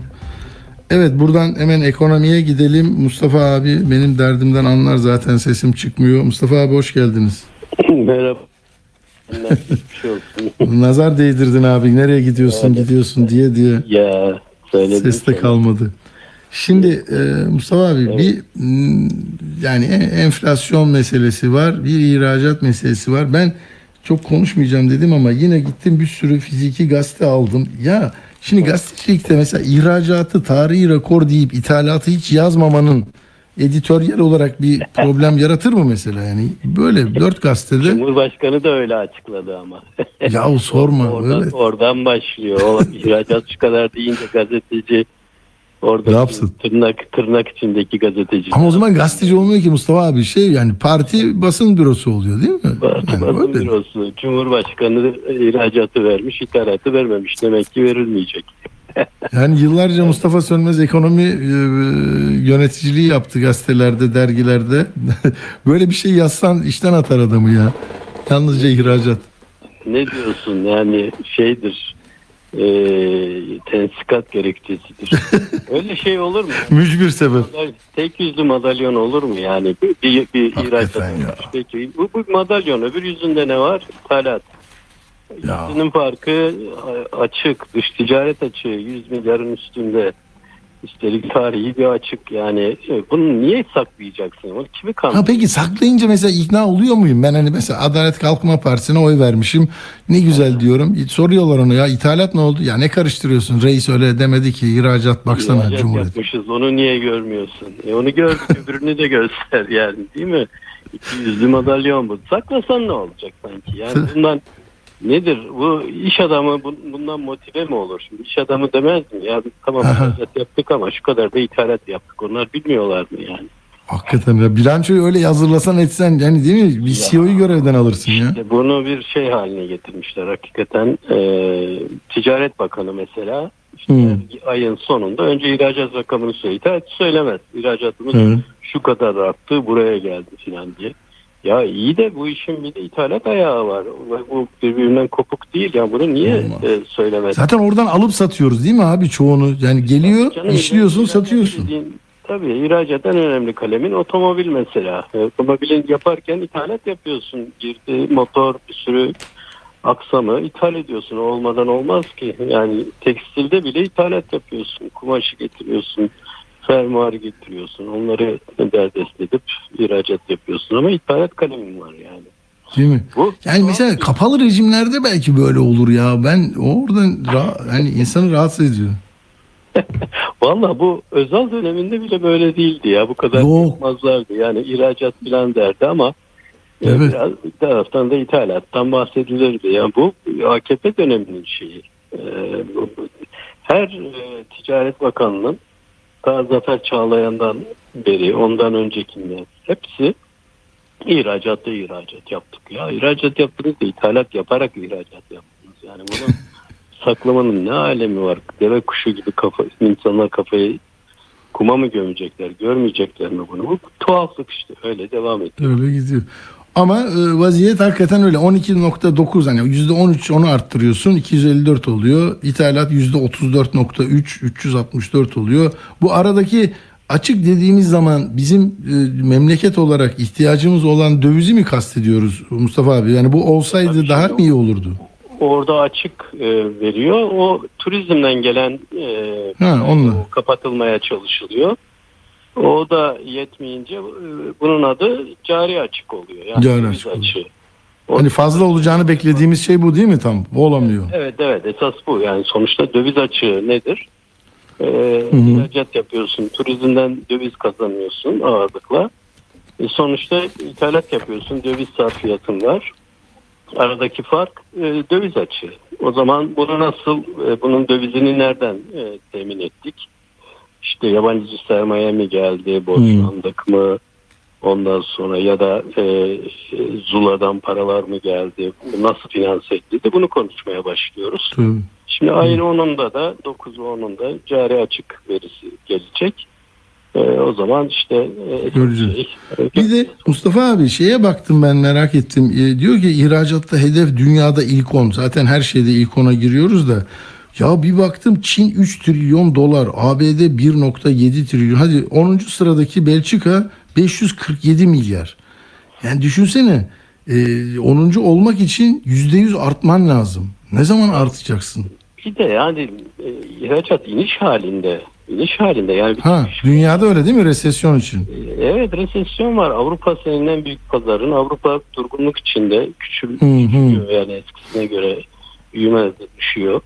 Evet buradan hemen ekonomiye gidelim. Mustafa abi benim derdimden anlar zaten sesim çıkmıyor. Mustafa abi hoş geldiniz. Merhaba. Bir şey olsun. Nazar değdirdin abi. Nereye gidiyorsun gidiyorsun diye diye. Ya söyledim. Ses de sana. kalmadı. Şimdi e, Mustafa abi bir mm, yani en- enflasyon meselesi var, bir ihracat meselesi var. Ben çok konuşmayacağım dedim ama yine gittim bir sürü fiziki gazete aldım. Ya şimdi gazetecilikte mesela ihracatı tarihi rekor deyip ithalatı hiç yazmamanın editoryal olarak bir problem yaratır mı mesela yani böyle dört gazetede Cumhurbaşkanı da öyle açıkladı ama. yahu sorma oradan, öyle oradan başlıyor. O ihracat şu kadar deyince gazeteci orada Ne yapsın? tırnak tırnak içindeki gazeteci. ama o zaman gazeteci olmuyor ki Mustafa abi şey yani parti basın bürosu oluyor değil mi? Yani Basın öyle. bürosu Cumhurbaşkanı ihracatı vermiş, ithalatı vermemiş. Demek ki verilmeyecek. Yani yıllarca Mustafa Sönmez ekonomi e, yöneticiliği yaptı gazetelerde, dergilerde. Böyle bir şey yazsan işten atar adamı ya. Yalnızca ihracat. Ne diyorsun yani şeydir e, tensikat gerekçesidir. Öyle şey olur mu? Mücbir sebep. Tek yüzlü madalyon olur mu yani? Bir, bir, bir ihracat. Peki bu, bu madalyon öbür yüzünde ne var? İthalat. Ya. İkisinin farkı a- açık. Dış ticaret açığı 100 milyarın üstünde. Üstelik tarihi bir açık yani. e, Bunu niye saklayacaksın? Onu kimi Ha kandırıyor? peki saklayınca mesela ikna oluyor muyum? Ben hani mesela Adalet Kalkınma Partisi'ne oy vermişim. Ne güzel diyorum. Soruyorlar onu ya ithalat ne oldu? Ya ne karıştırıyorsun? Reis öyle demedi ki ihracat baksana İhracat Cumhuriyet. yapmışız. Onu niye görmüyorsun? E onu gör, öbürünü de göster yani değil mi? İki yüzlü madalyon bu. Saklasan ne olacak sanki? Yani bundan nedir? Bu iş adamı bun- bundan motive mi olur? Şimdi iş adamı demez mi? Ya tamam ihracat yaptık ama şu kadar da ithalat yaptık. Onlar bilmiyorlar mı yani? Hakikaten ya bilançoyu öyle hazırlasan etsen yani değil mi? Bir CEO'yu görevden alırsın ya. İşte bunu bir şey haline getirmişler. Hakikaten e, Ticaret Bakanı mesela işte Hmm. ayın sonunda önce ihracat rakamını söylüyor. İthalat söylemez. İhracatımız Hı. şu kadar arttı buraya geldi filan diye. Ya iyi de bu işin bir de ithalat ayağı var. Bu birbirinden kopuk değil. Ya bunu niye Olmaz. e, söylemez? Zaten oradan alıp satıyoruz değil mi abi çoğunu? Yani geliyor, Canım, işliyorsun, satıyorsun. dediğin- Tabii ihracat en önemli kalemin otomobil mesela. E, Otomobilin yaparken ithalat yapıyorsun. Girdi motor bir sürü aksamı ithal ediyorsun. O olmadan olmaz ki. Yani tekstilde bile ithalat yapıyorsun. Kumaşı getiriyorsun. Fermuarı getiriyorsun. Onları derdest edip ihracat yapıyorsun. Ama ithalat kalemin var yani. Değil mi? Bu Yani mesela kapalı rejimlerde belki böyle olur ya. Ben oradan ra- hani insanı rahatsız ediyor. Valla bu özel döneminde bile böyle değildi ya. Bu kadar Yok. yapmazlardı. Yani ihracat falan derdi ama e, Evet. biraz bir taraftan da ithalattan bahsedilirdi. Yani bu AKP döneminin şeyi. E, her e, Ticaret Bakanı'nın ta Zafer Çağlayan'dan beri, ondan öncekinden hepsi ihracatta ihracat yaptık. Ya ihracat yaptınız da ithalat yaparak ihracat yaptınız. Yani bunu saklamanın ne alemi var? Deve kuşu gibi kafa, insanlar kafayı kuma mı gömecekler, görmeyecekler mi bunu? Bu tuhaflık işte öyle devam ediyor. Öyle gidiyor. Ama e, vaziyet hakikaten öyle. 12.9 hani %13 onu arttırıyorsun 254 oluyor. İthalat %34.3 364 oluyor. Bu aradaki açık dediğimiz zaman bizim e, memleket olarak ihtiyacımız olan dövizi mi kastediyoruz Mustafa abi? Yani bu olsaydı Tabii daha mı iyi olurdu? Orada açık e, veriyor. O turizmden gelen Ha, onunla. kapatılmaya çalışılıyor. O da yetmeyince e, bunun adı cari açık oluyor. Yani Cari açık oluyor. açığı. Hani fazla olacağını beklediğimiz şey bu değil mi tam? O olamıyor. Evet evet esas bu. Yani sonuçta döviz açığı nedir? Ee, hı. ihracat yapıyorsun, turizmden döviz kazanıyorsun ağırlıkla. E, sonuçta ithalat yapıyorsun, döviz sarfiyatın var. Aradaki fark e, döviz açığı. O zaman bunu nasıl, e, bunun dövizini nereden e, temin ettik? İşte yabancı sermaye mi geldi, borçlandık mı? Ondan sonra ya da e, e, Zula'dan paralar mı geldi? Nasıl finanse edildi? Bunu konuşmaya başlıyoruz. Tabii. Şimdi ayın 10'unda da 9 ve 10'unda cari açık verisi gelecek. E, o zaman işte e, Göreceğiz. şey, e, Bir de Mustafa abi şeye baktım ben merak ettim. Ee, diyor ki ihracatta hedef dünyada ilk 10. Zaten her şeyde ilk 10'a giriyoruz da. Ya bir baktım Çin 3 trilyon dolar, ABD 1.7 trilyon. Hadi 10. sıradaki Belçika 547 milyar. Yani düşünsene e, 10. olmak için %100 artman lazım. Ne zaman artacaksın? Bir de yani e, ihracat iniş halinde. iniş halinde yani Ha dünyada öyle değil mi resesyon için? E, Evet resesyon var. Avrupa senin en büyük pazarın. Avrupa durgunluk içinde küçül, küçülüyor yani eskisine göre büyüme düşüyor.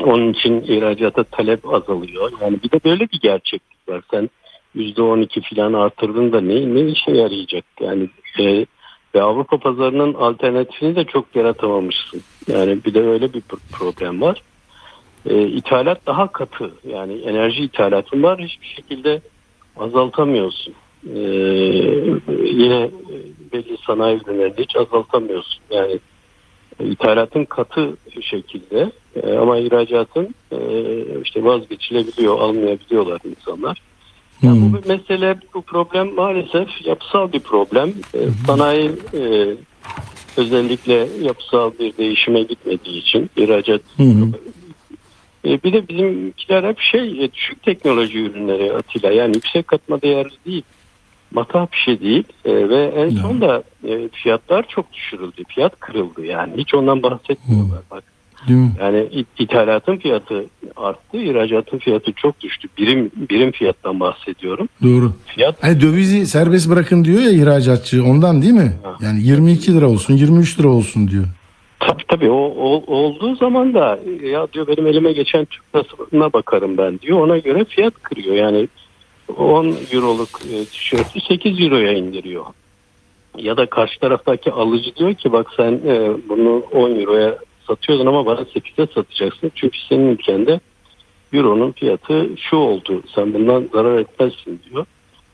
Onun için ihracata talep azalıyor. Yani bir de böyle bir gerçeklik var. Sen %12 falan artırdın da ne, ne işe yarayacak? Yani e, ve Avrupa pazarının alternatifini de çok yaratamamışsın. Yani bir de öyle bir pr- problem var. E, ithalat daha katı. Yani enerji ithalatın var. Hiçbir şekilde azaltamıyorsun. Ee, yine e, belli sanayi ürünlerini hiç azaltamıyorsun. Yani e, ithalatın katı şekilde e, ama ihracatın e, işte vazgeçilebiliyor, almayabiliyorlar insanlar. Yani Hmm. bu bir mesele, bu problem maalesef yapısal bir problem. E, sanayi e, özellikle yapısal bir değişime gitmediği için ihracat e, bir de bizimkiler hep şey e, düşük teknoloji ürünleri Atilla yani yüksek katma değerli değil. Matah bir şey değil E, ve en son da e, fiyatlar çok düşürüldü. Fiyat kırıldı yani hiç ondan bahsetmiyorlar bak. Değil mi? Yani it- ithalatın fiyatı arttı, ihracatın fiyatı çok düştü. Birim birim fiyattan bahsediyorum. Doğru. Fiyat Hani dövizi serbest bırakın diyor ya ihracatçı ondan değil mi? Ha. Yani 22 lira olsun 23 lira olsun diyor. Tabii tabii o, o- olduğu zaman da ya diyor benim elime geçen Türk lirasına bakarım ben diyor. Ona göre fiyat kırıyor. Yani 10 euroluk e, tişörtü 8 euroya indiriyor. Ya da karşı taraftaki alıcı diyor ki bak sen e, bunu 10 euroya satıyordun ama bana 8'e satacaksın. Çünkü senin ülkende euronun fiyatı şu oldu. Sen bundan zarar etmezsin diyor.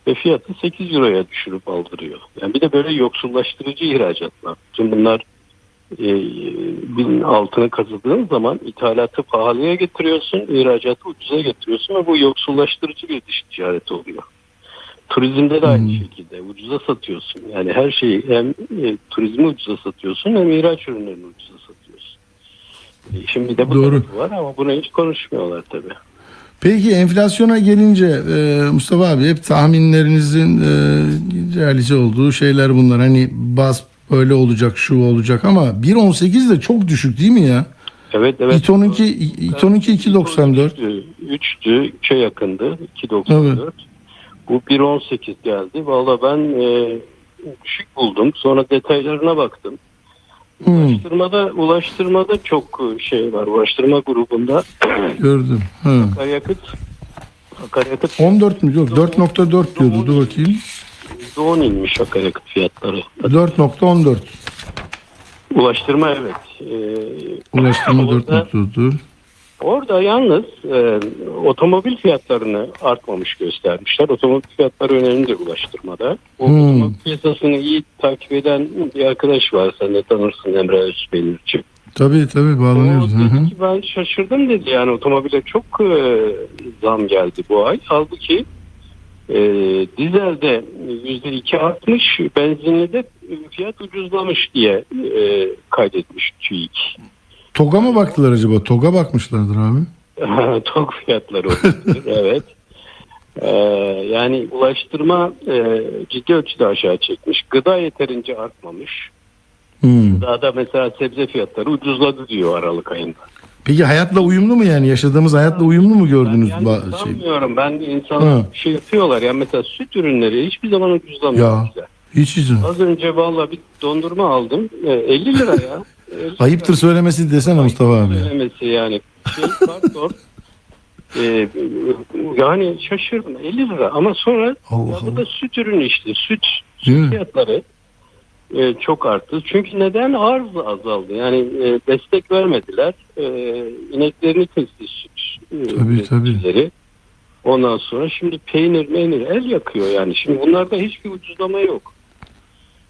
Ve fiyatı 8 euroya düşürüp aldırıyor. Yani bir de böyle yoksullaştırıcı ihracatlar. Tüm bunlar e, bin altını kazıdığın zaman ithalatı pahalıya getiriyorsun, ihracatı ucuza getiriyorsun ve bu yoksullaştırıcı bir dış ticaret oluyor. Turizmde de aynı şekilde ucuza satıyorsun. Yani her şeyi hem e, turizmi ucuza satıyorsun hem ihraç ürünlerini ucuza satıyorsun. E, şimdi de bu Doğru. var ama bunu hiç konuşmuyorlar tabii. Peki enflasyona gelince e, Mustafa abi hep tahminlerinizin e, realize olduğu şeyler bunlar. Hani bas böyle olacak şu olacak ama 1.18 de çok düşük değil mi ya? Evet evet. İTO'nunki İTO'nunki 2.94. 3'tü, 3'e yakındı. 2.94. Bu 1.18 geldi. Valla ben e, düşük buldum. Sonra detaylarına baktım. Hmm, Ulaştırmada ulaştırmada çok şey var. Ulaştırma grubunda gördüm. Ha. akaryakıt akaryakıt 14 mü? Yok 4.4 diyordu. Dur bakayım. %10 inmiş akaryakıt fiyatları. 4.14. Ulaştırma evet. E, Ulaştırma Orada- 4.4. Orada yalnız e, otomobil fiyatlarını artmamış göstermişler. Otomobil fiyatları önemlidir ulaştırmada. O Hmm. otomobil piyasasını iyi takip eden bir arkadaş var. Sen de tanırsın Emre Özpeynirci. Tabii tabii O bağlanıyoruz. Hı. dedi ki ben şaşırdım dedi. Yani otomobile çok e, zam geldi bu ay. Halbuki e, dizelde yüzde iki artmış, benzinli de fiyat ucuzlamış diye e, kaydetmiş TÜİK. TOG'a mı baktılar acaba? TOG'a bakmışlardır abi. Tok fiyatları olabilir, evet. Ee, yani ulaştırma e, ciddi ölçüde aşağı çekmiş. Gıda yeterince artmamış. Hmm. Daha da mesela sebze fiyatları ucuzladı diyor Aralık ayında. Peki hayatla uyumlu mu yani? Yaşadığımız hayatla uyumlu mu gördünüz? yani ba- şey? sanmıyorum. Ben insanlar Ha. şey yapıyorlar. Yani mesela süt ürünleri hiçbir zaman ucuzlamıyor. Ya. bize. Hiç izin. Az önce valla bir dondurma aldım. E, 50 lira ya. 50 Ayıptır söylemesi desene Mustafa abi. Söylemesi yani. Şey, pardon. Ee, yani şaşırdım 50 lira ama sonra Allah ya bu da süt ürünü işte süt, süt fiyatları e, çok arttı. Çünkü neden arz azaldı? Yani e, destek vermediler. E, ineklerini kesti süt e, Tabii, tabii. Ondan sonra şimdi peynir meynir el yakıyor yani. Şimdi bunlarda hiçbir ucuzlama yok.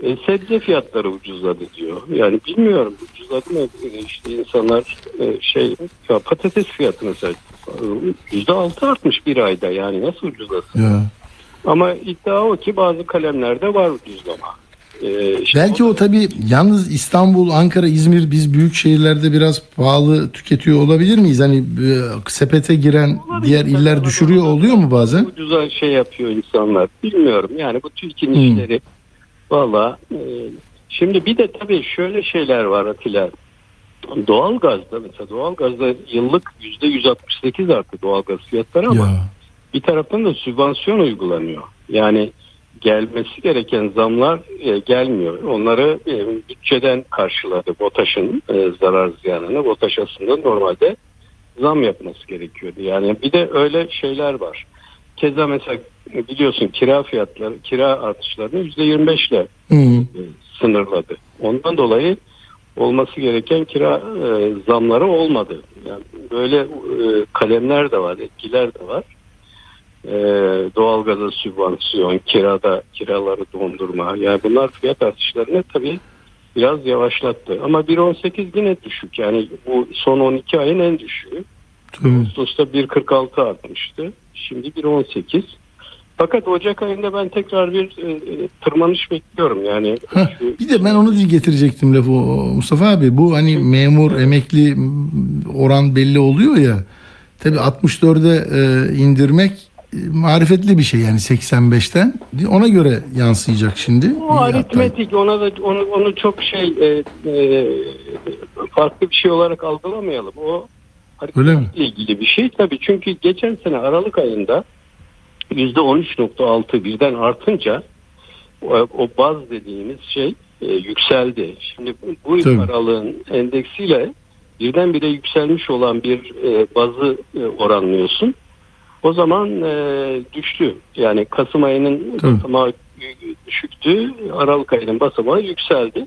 E, sebze fiyatları ucuzladı diyor. Yani bilmiyorum ucuzladı mı E, işte insanlar e, şey ya patates fiyatı mesela yüzde altı artmış bir ayda yani nasıl ucuzlasın? Ya. Ama iddia o ki bazı kalemlerde var ucuzlama. E, işte Belki o tabii yalnız İstanbul, Ankara, İzmir biz büyük şehirlerde biraz pahalı tüketiyor olabilir miyiz? Hani e, sepete giren diğer iller düşürüyor oluyor mu bazen? ucuza şey yapıyor insanlar. Bilmiyorum yani bu TÜİK'in Hmm. işleri valla e, şimdi bir de tabii şöyle şeyler var Atilla. Doğalgazda mesela doğalgazda yıllık yüzde 168 arttı doğalgaz fiyatları ama Ya. bir taraftan da sübvansiyon uygulanıyor. Yani gelmesi gereken zamlar e, gelmiyor. Onları e, bütçeden karşıladı BOTAŞ'ın e, zarar ziyanını. BOTAŞ aslında normalde zam yapması gerekiyordu. Yani bir de öyle şeyler var. Keza mesela biliyorsun kira fiyatları, kira artışlarını %25 ile Hı. e, sınırladı. Ondan dolayı olması gereken kira e, zamları olmadı. Yani böyle e, kalemler de var, etkiler de var. E, doğalgaza sübvansiyon, kirada kiraları dondurma. Yani bunlar fiyat artışlarını tabii biraz yavaşlattı. Ama 1.18 yine düşük. Yani bu son 12 ayın en düşüğü. Ağustos'ta 1.46 artmıştı. Şimdi 1.18. Fakat Ocak ayında ben tekrar bir e, e, tırmanış bekliyorum. Yani Heh, şu- bir de ben onu getirecektim lafı Mustafa abi. Bu hani memur, emekli oran belli oluyor ya. Tabii 64'e e, indirmek e, marifetli bir şey yani 85'ten. Ona göre yansıyacak şimdi. O aritmetik ona da onu, onu çok şey e, e, farklı bir şey olarak algılamayalım. O aritmetikle ilgili bir şey tabii. Çünkü geçen sene Aralık ayında %13.6 birden artınca o, baz dediğimiz şey e, yükseldi. Şimdi bu, bu Tabii. aralığın endeksiyle birdenbire yükselmiş olan bir e, bazı e, oranlıyorsun. O zaman düştü. Yani Kasım ayının Tabii. basamağı düşüktü. Aralık ayının basamağı yükseldi.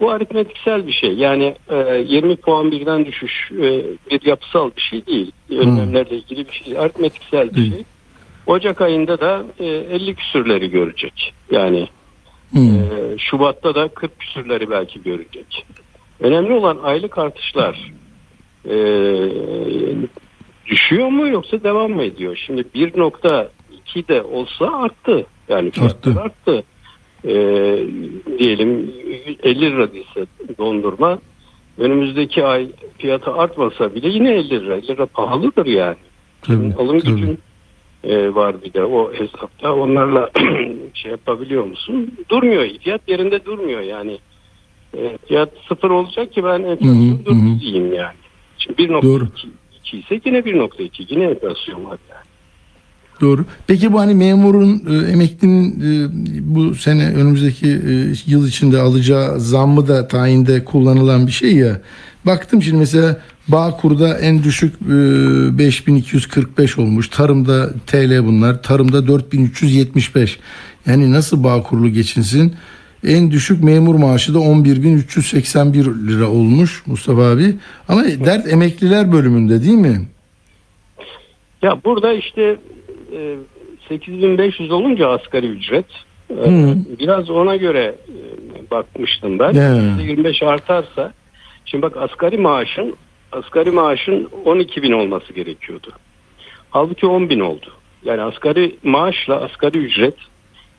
Bu aritmetiksel bir şey. Yani e, 20 puan birden düşüş e, bir yapısal bir şey değil. Önlemlerle ilgili bir şey. Aritmetiksel bir şey. Ocak ayında da e, 50 küsürleri görecek. Yani Hı. ee, Şubat'ta da 40 küsürleri belki görecek. Önemli olan aylık artışlar ee, düşüyor mu yoksa devam mı ediyor? Şimdi 1.2 de olsa arttı. Yani Arttı. arttı. Ee, diyelim 50 lira değilse dondurma önümüzdeki ay fiyatı artmasa bile yine 50 lira. 50 lira pahalıdır yani. Tabii, Alım tabii. gücün e, var bir de o hesapta. Onlarla şey yapabiliyor musun? Durmuyor. Fiyat yerinde durmuyor yani. E, fiyat sıfır olacak ki ben enflasyon hı. dur diyeyim yani. Şimdi Doğru. 1.2 ise yine 1.2 yine enflasyon var yani. Doğru. Peki bu hani memurun, e, emeklinin e, bu sene önümüzdeki e, yıl içinde alacağı zammı da tayinde kullanılan bir şey ya. Baktım şimdi mesela Bağkur'da en düşük e, 5245 olmuş. Tarımda TL bunlar. Tarımda 4375. Yani nasıl Bağkurlu geçinsin? En düşük memur maaşı da 11.381 lira olmuş Mustafa abi. Ama dert emekliler bölümünde değil mi? Ya burada işte e, 8500 olunca asgari ücret e, Hı. biraz ona göre e, bakmıştım ben. Ya. %25 artarsa şimdi bak asgari maaşın asgari maaşın 12 bin olması gerekiyordu. Halbuki 10 bin oldu. Yani asgari maaşla asgari ücret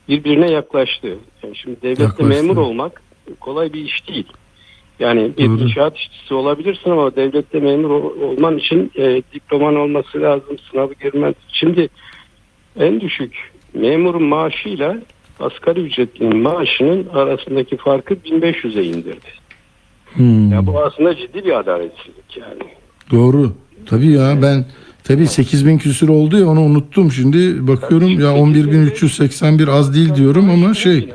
birbirine yaklaştı. Yani şimdi devlette Yaklaştı. memur olmak kolay bir iş değil. Yani bir Doğru. inşaat işçisi olabilirsin ama devlette memur ol- olman için e, diploman olması lazım, sınavı girmen. Şimdi en düşük memurun maaşıyla asgari ücretlinin maaşının arasındaki farkı 1500'e indirdi. Hmm. Ya bu aslında ciddi bir adaletsizlik yani. Doğru. Tabii ya ben tabii 8000 küsür oldu ya onu unuttum şimdi bakıyorum ya 11381 az değil diyorum ama şey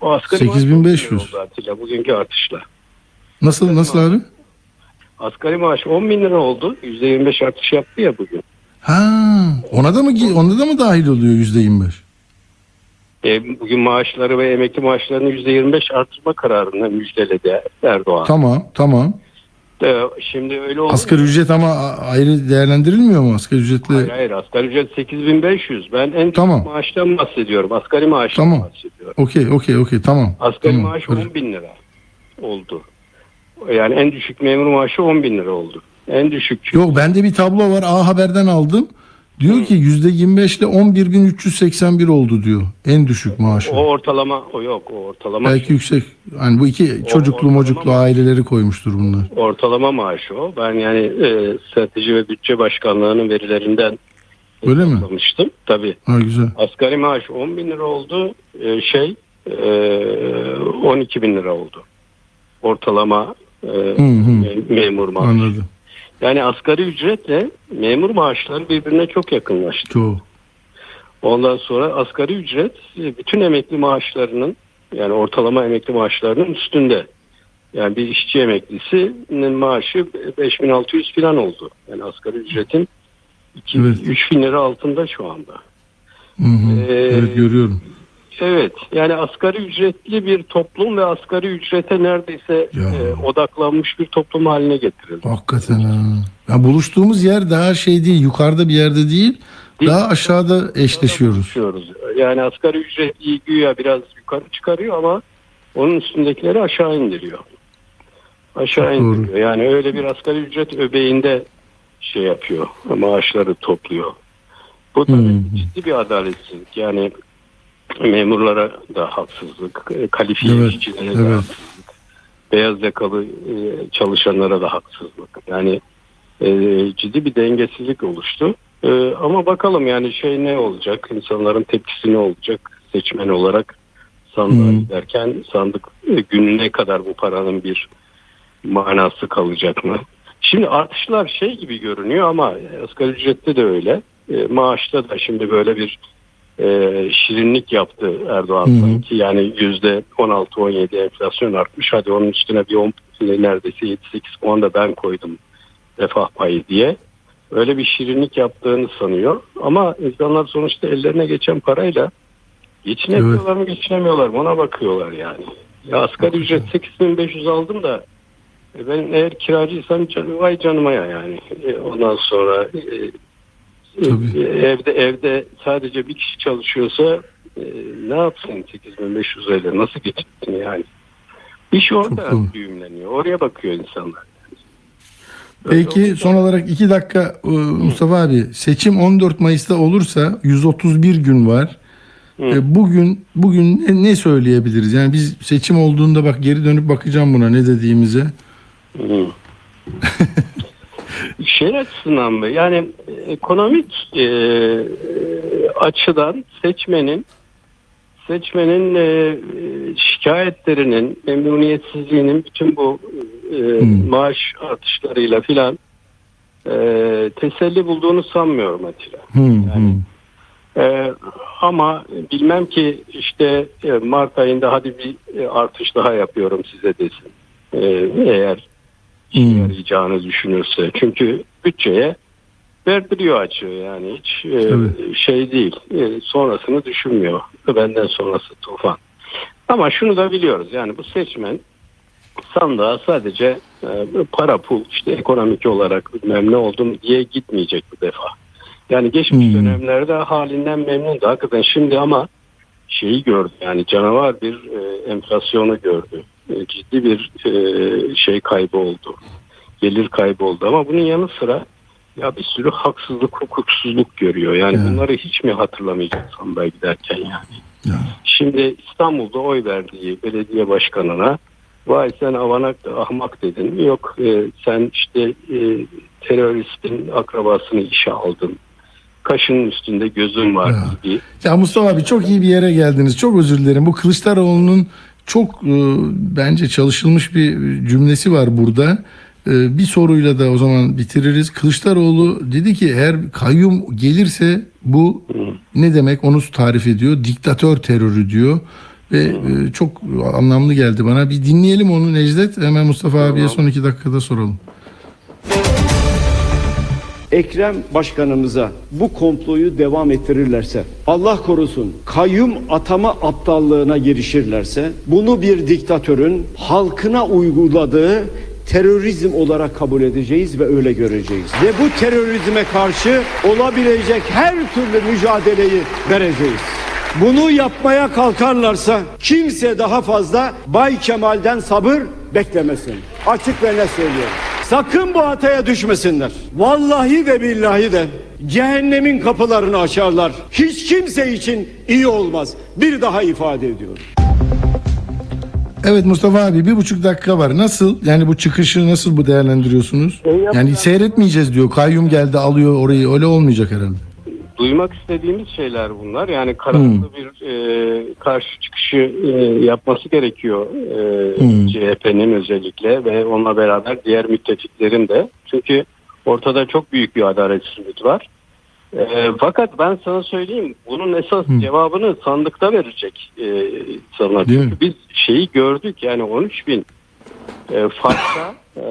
O asgari maaş 8500. 10 bin lira oldu Atilla bugünkü artışla. nasıl nasıl abi? Asgari maaş 10 bin lira oldu. %25 artış yaptı ya bugün. Ha ona da mı ona da mı dahil oluyor yüzde 25? E, bugün maaşları ve emekli maaşlarını %25 artırma kararını müjdeledi Erdoğan. Tamam tamam. Ee, şimdi öyle oldu. Asgari ücret ama ayrı değerlendirilmiyor mu asgari ücretle? Hayır hayır asgari ücret 8500. Ben en Tamam. düşük maaştan bahsediyorum. Asgari maaştan Tamam. bahsediyorum. Okey okey okey tamam. Asgari Tamam, maaş barış- 10 bin lira oldu. Yani en düşük memur maaşı 10 bin lira oldu. En düşük. Yok bende bir tablo var A Haber'den aldım. Diyor ki yüzde 25 ile 11.381 oldu diyor. En düşük maaşı. O ortalama o yok o ortalama Belki yüksek. Hani bu iki çocuklu ortalama mocuklu aileleri koymuştur bunlar. ortalama maaşı o. Ben yani e, strateji ve bütçe başkanlığının verilerinden Öyle mi? Tabii. Ha güzel. Asgari maaş 10 bin lira oldu. E, şey e, 12 bin lira oldu. Ortalama e, hı. me- memur maaşı. Anladım. Yani asgari ücretle memur maaşları birbirine çok yakınlaştı. Çok. Ondan sonra asgari ücret e, bütün emekli maaşlarının yani ortalama emekli maaşlarının üstünde. Yani bir işçi emeklisinin maaşı 5600 falan oldu. Yani asgari ücretin 2 Evet. 3000 lira altında şu anda. Hı hı. Ee, evet görüyorum. Evet yani asgari ücretli bir toplum ve asgari ücrete neredeyse Ya. e, odaklanmış bir toplum haline getirildi. Hakikaten ha. Ya buluştuğumuz yer daha şey değil, yukarıda bir yerde değil, Değil. daha aşağıda eşleşiyoruz. Konuşuyoruz. Yani asgari ücretliyi güya biraz yukarı çıkarıyor ama onun üstündekileri aşağı indiriyor. Aşağı Çok doğru. indiriyor. Yani öyle bir asgari ücret öbeğinde şey yapıyor. Maaşları topluyor. Bu tabii Hmm. ciddi bir adaletsizlik. Yani memurlara da haksızlık, e, kalifiye Evet, işçilere de evet. haksızlık, beyaz yakalı e, çalışanlara da haksızlık. Yani e, ciddi bir dengesizlik oluştu. Ama bakalım yani şey ne olacak, insanların tepkisi ne olacak seçmen olarak sandığa Hmm. giderken sandık gününe kadar bu paranın bir manası kalacak mı? Şimdi artışlar şey gibi görünüyor ama asgari ücrette de öyle. Maaşta da şimdi böyle bir e, şirinlik yaptı Erdoğan hı. sanki. Yani yüzde 16-17 enflasyon artmış. Hadi onun üstüne bir 10 neredeyse 7-8 puan da ben koydum refah payı diye. Öyle bir şirinlik yaptığını sanıyor. Ama insanlar sonuçta ellerine geçen parayla geçinebiliyorlar mı geçinemiyorlar mı ona bakıyorlar yani. Ya asgari ücret 8500 aldım da e, ben eğer kiracıysam can, vay canıma ya yani. E, ondan sonra e, Tabii. evde evde sadece bir kişi çalışıyorsa e, ne yapsın 8500 lirayla nasıl geçsin yani. İş orada düğümleniyor. Oraya bakıyor insanlar. Öyle Peki son olarak iki dakika e, Mustafa abi seçim 14 Mayıs'ta olursa 131 gün var. E, Bugün bugün ne, ne söyleyebiliriz? Yani biz seçim olduğunda bak geri dönüp bakacağım buna ne dediğimize. Şey açısından mı? Yani e, ekonomik e, açıdan seçmenin seçmenin e, e, şikayetlerinin, memnuniyetsizliğinin bütün bu e, Hmm. maaş artışlarıyla filan e, teselli bulduğunu sanmıyorum Atilla. Hı, hı. Ee, ama bilmem ki işte e, Mart ayında hadi bir e, artış daha yapıyorum size desin. Ee, eğer Hmm. yarayacağını düşünürse. Çünkü bütçeye verdiriyor açığı yani hiç e, Tabii. şey değil. E, sonrasını düşünmüyor. Benden sonrası tufan. Ama şunu da biliyoruz yani bu seçmen sandığa sadece e, para pul işte ekonomik olarak bilmem ne oldum diye gitmeyecek bu defa. Yani geçmiş Hmm. dönemlerde halinden memnundu hakikaten şimdi ama şeyi gördü yani canavar bir e, enflasyonu gördü. E, ciddi bir e, şey kaybı oldu. Gelir kaybı oldu ama bunun yanı sıra ya bir sürü haksızlık, hukuksuzluk görüyor. Yani Evet. bunları hiç mi hatırlamayacak sandığa giderken yani. Ya. Şimdi İstanbul'da oy verdiği belediye başkanına vay sen avanak ahmak dedin. Yok e, sen işte e, teröristin akrabasını işe aldın. Kaşının üstünde gözün var Ya. gibi. Ya Mustafa abi çok iyi bir yere geldiniz. Çok özür dilerim. Bu Kılıçdaroğlu'nun çok e, bence çalışılmış bir cümlesi var burada. E, bir soruyla da o zaman bitiririz. Kılıçdaroğlu dedi ki eğer kayyum gelirse bu ne demek onu tarif ediyor. Diktatör terörü diyor. Ve e, çok anlamlı geldi bana. Bir dinleyelim onu Necdet. Hemen Mustafa abiye son iki dakikada soralım. Ekrem Başkanımıza bu komployu devam ettirirlerse, Allah korusun kayyum atama aptallığına girişirlerse, bunu bir diktatörün halkına uyguladığı terörizm olarak kabul edeceğiz ve öyle göreceğiz. Ve bu terörizme karşı olabilecek her türlü mücadeleyi vereceğiz. Bunu yapmaya kalkarlarsa kimse daha fazla Bay Kemal'den sabır beklemesin. Açık ve ne söylüyorum. Sakın bu hataya düşmesinler. Vallahi ve billahi de cehennemin kapılarını açarlar. Hiç kimse için iyi olmaz. Bir daha ifade ediyorum. Evet Mustafa abi bir buçuk dakika var. Nasıl? Yani bu çıkışı nasıl bu değerlendiriyorsunuz? Yani seyretmeyeceğiz diyor. Kayyum geldi alıyor orayı. Öyle olmayacak herhalde. Duymak istediğimiz şeyler bunlar. Yani kararlı bir e, karşı çıkışı e, yapması gerekiyor e, CHP'nin özellikle ve onunla beraber diğer müttefiklerin de. Çünkü ortada çok büyük bir adaletsizlik var. E, fakat ben sana söyleyeyim bunun esas cevabını sandıkta verecek e, mi? Çünkü biz şeyi gördük yani 13 bin e, farkla e,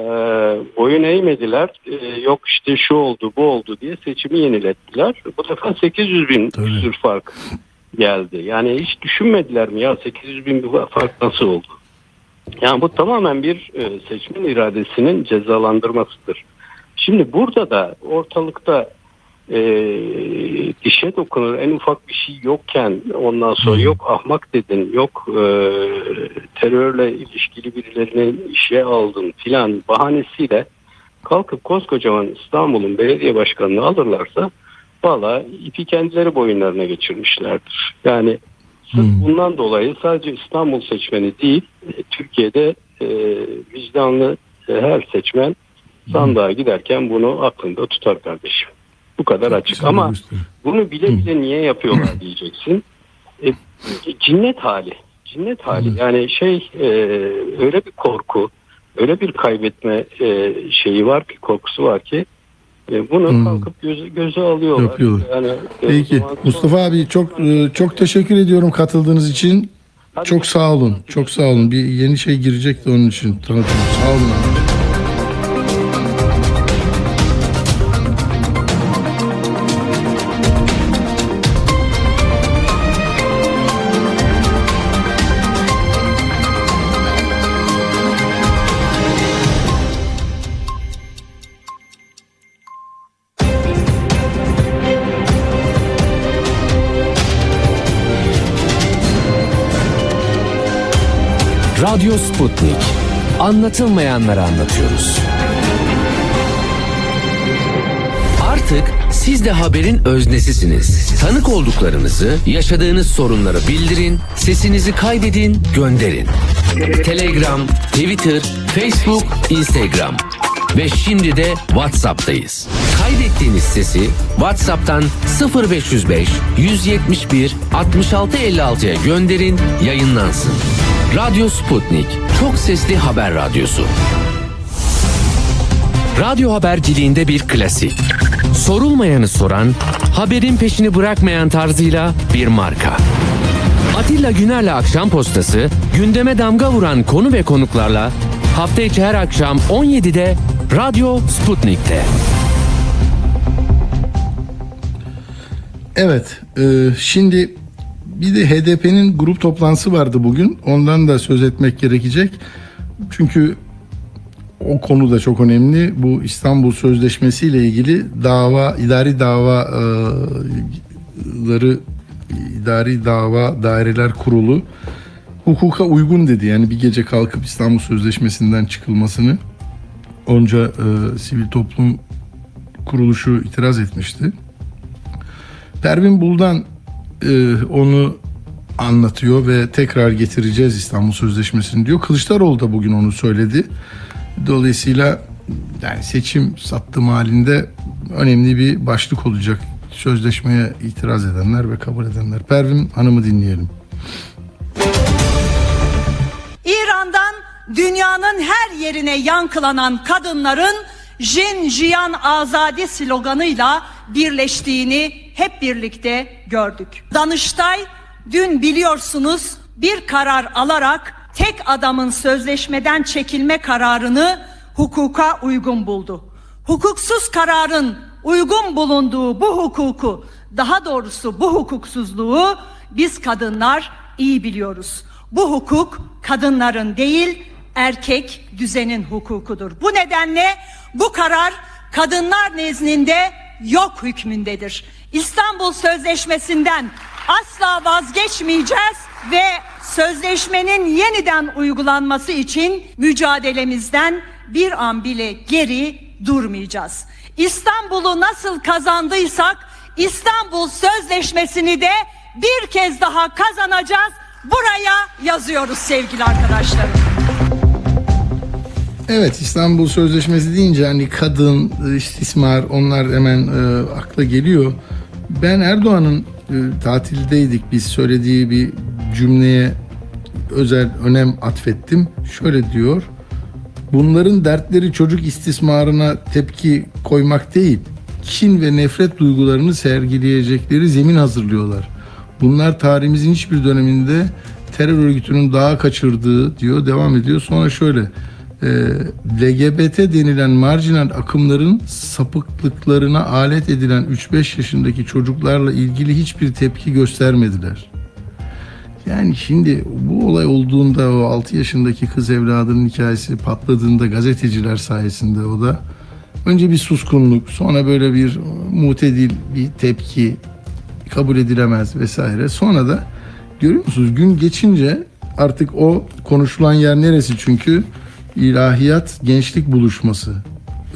boyun eğmediler. E, yok işte şu oldu bu oldu diye seçimi yenilettiler. Bu defa 800 bin Tabii. küsür fark geldi. Yani hiç düşünmediler mi ya 800 bin bir fark nasıl oldu? Yani bu tamamen bir e, seçmen iradesinin cezalandırmasıdır. Şimdi burada da ortalıkta e, dişe dokunur en ufak bir şey yokken ondan sonra yok ahmak dedin yok e, terörle ilişkili birilerini işe aldın filan bahanesiyle kalkıp koskocaman İstanbul'un belediye başkanını alırlarsa valla ipi kendileri boyunlarına geçirmişlerdir. Yani sırf bundan dolayı sadece İstanbul seçmeni değil e, Türkiye'de e, vicdanlı e, her seçmen sandığa giderken bunu aklında tutar kardeşim. Bu kadar açık ama bunu bile bile niye yapıyorlar diyeceksin. E, cinnet hali. Cinnet hali. Yani şey e, öyle bir korku, öyle bir kaybetme e, şeyi var ki korkusu var ki e, bunu Hmm. kalkıp göze, göze alıyorlar. Yapıyorlar. Yani, e, Peki zaman- Mustafa abi çok e, çok teşekkür ediyorum katıldığınız için. Hadi Çok sağ olun. Çok sağ olun. Bir yeni şey girecek de onun için tanıtım. Sağ olun abi. Anlatılmayanları anlatıyoruz. Artık siz de haberin öznesisiniz. Tanık olduklarınızı, yaşadığınız sorunları bildirin, sesinizi kaydedin, gönderin. Telegram, Twitter, Facebook, Instagram ve şimdi de WhatsApp'tayız. Kaydettiğiniz sesi WhatsApp'tan 0505 171 66 56'ya gönderin, yayınlansın. Radyo Sputnik. Çok sesli haber radyosu. Radyo haberciliğinde bir klasik. Sorulmayanı soran, haberin peşini bırakmayan tarzıyla bir marka. Atilla Güner'le Akşam Postası, gündeme damga vuran konu ve konuklarla hafta içi her akşam 17'de Radyo Sputnik'te. Evet, e, şimdi bir de HDP'nin grup toplantısı vardı bugün. Ondan da söz etmek gerekecek. Çünkü o konu da çok önemli. Bu İstanbul Sözleşmesi ile ilgili dava, idari davaları, idari dava daireler kurulu hukuka uygun dedi. Yani bir gece kalkıp İstanbul Sözleşmesi'nden çıkılmasını onca e, sivil toplum kuruluşu itiraz etmişti. Pervin Buldan e, onu anlatıyor ve tekrar getireceğiz İstanbul Sözleşmesi'ni diyor. Kılıçdaroğlu da bugün onu söyledi. Dolayısıyla yani seçim sattım halinde önemli bir başlık olacak. Sözleşmeye itiraz edenler ve kabul edenler. Pervin Hanım'ı dinleyelim. İran'dan dünyanın her yerine yankılanan kadınların Jin Jiyan Azadi sloganıyla birleştiğini hep birlikte gördük. Danıştay dün biliyorsunuz bir karar alarak tek adamın sözleşmeden çekilme kararını hukuka uygun buldu. Hukuksuz kararın uygun bulunduğu bu hukuku, daha doğrusu bu hukuksuzluğu biz kadınlar iyi biliyoruz. Bu hukuk kadınların değil, erkek düzenin hukukudur. Bu nedenle bu karar kadınlar nezdinde yok hükmündedir. İstanbul Sözleşmesi'nden asla vazgeçmeyeceğiz ve sözleşmenin yeniden uygulanması için mücadelemizden bir an bile geri durmayacağız. İstanbul'u nasıl kazandıysak İstanbul Sözleşmesi'ni de bir kez daha kazanacağız. Buraya yazıyoruz sevgili arkadaşlarım. Evet İstanbul Sözleşmesi deyince hani kadın, istismar onlar hemen e, akla geliyor. Ben Erdoğan'ın e, tatildeydik biz söylediği bir cümleye özel önem atfettim. Şöyle diyor. Bunların dertleri çocuk istismarına tepki koymak değil, kin ve nefret duygularını sergileyecekleri zemin hazırlıyorlar. Bunlar tarihimizin hiçbir döneminde terör örgütünün daha kaçırdığı diyor, devam ediyor. Sonra şöyle, e, LGBT denilen marjinal akımların sapıklıklarına alet edilen 3-5 yaşındaki çocuklarla ilgili hiçbir tepki göstermediler. Yani şimdi bu olay olduğunda o 6 yaşındaki kız evladının hikayesi patladığında gazeteciler sayesinde o da önce bir suskunluk sonra böyle bir mutedil bir tepki kabul edilemez vesaire. Sonra da görüyor musunuz gün geçince artık o konuşulan yer neresi çünkü ilahiyat gençlik buluşması.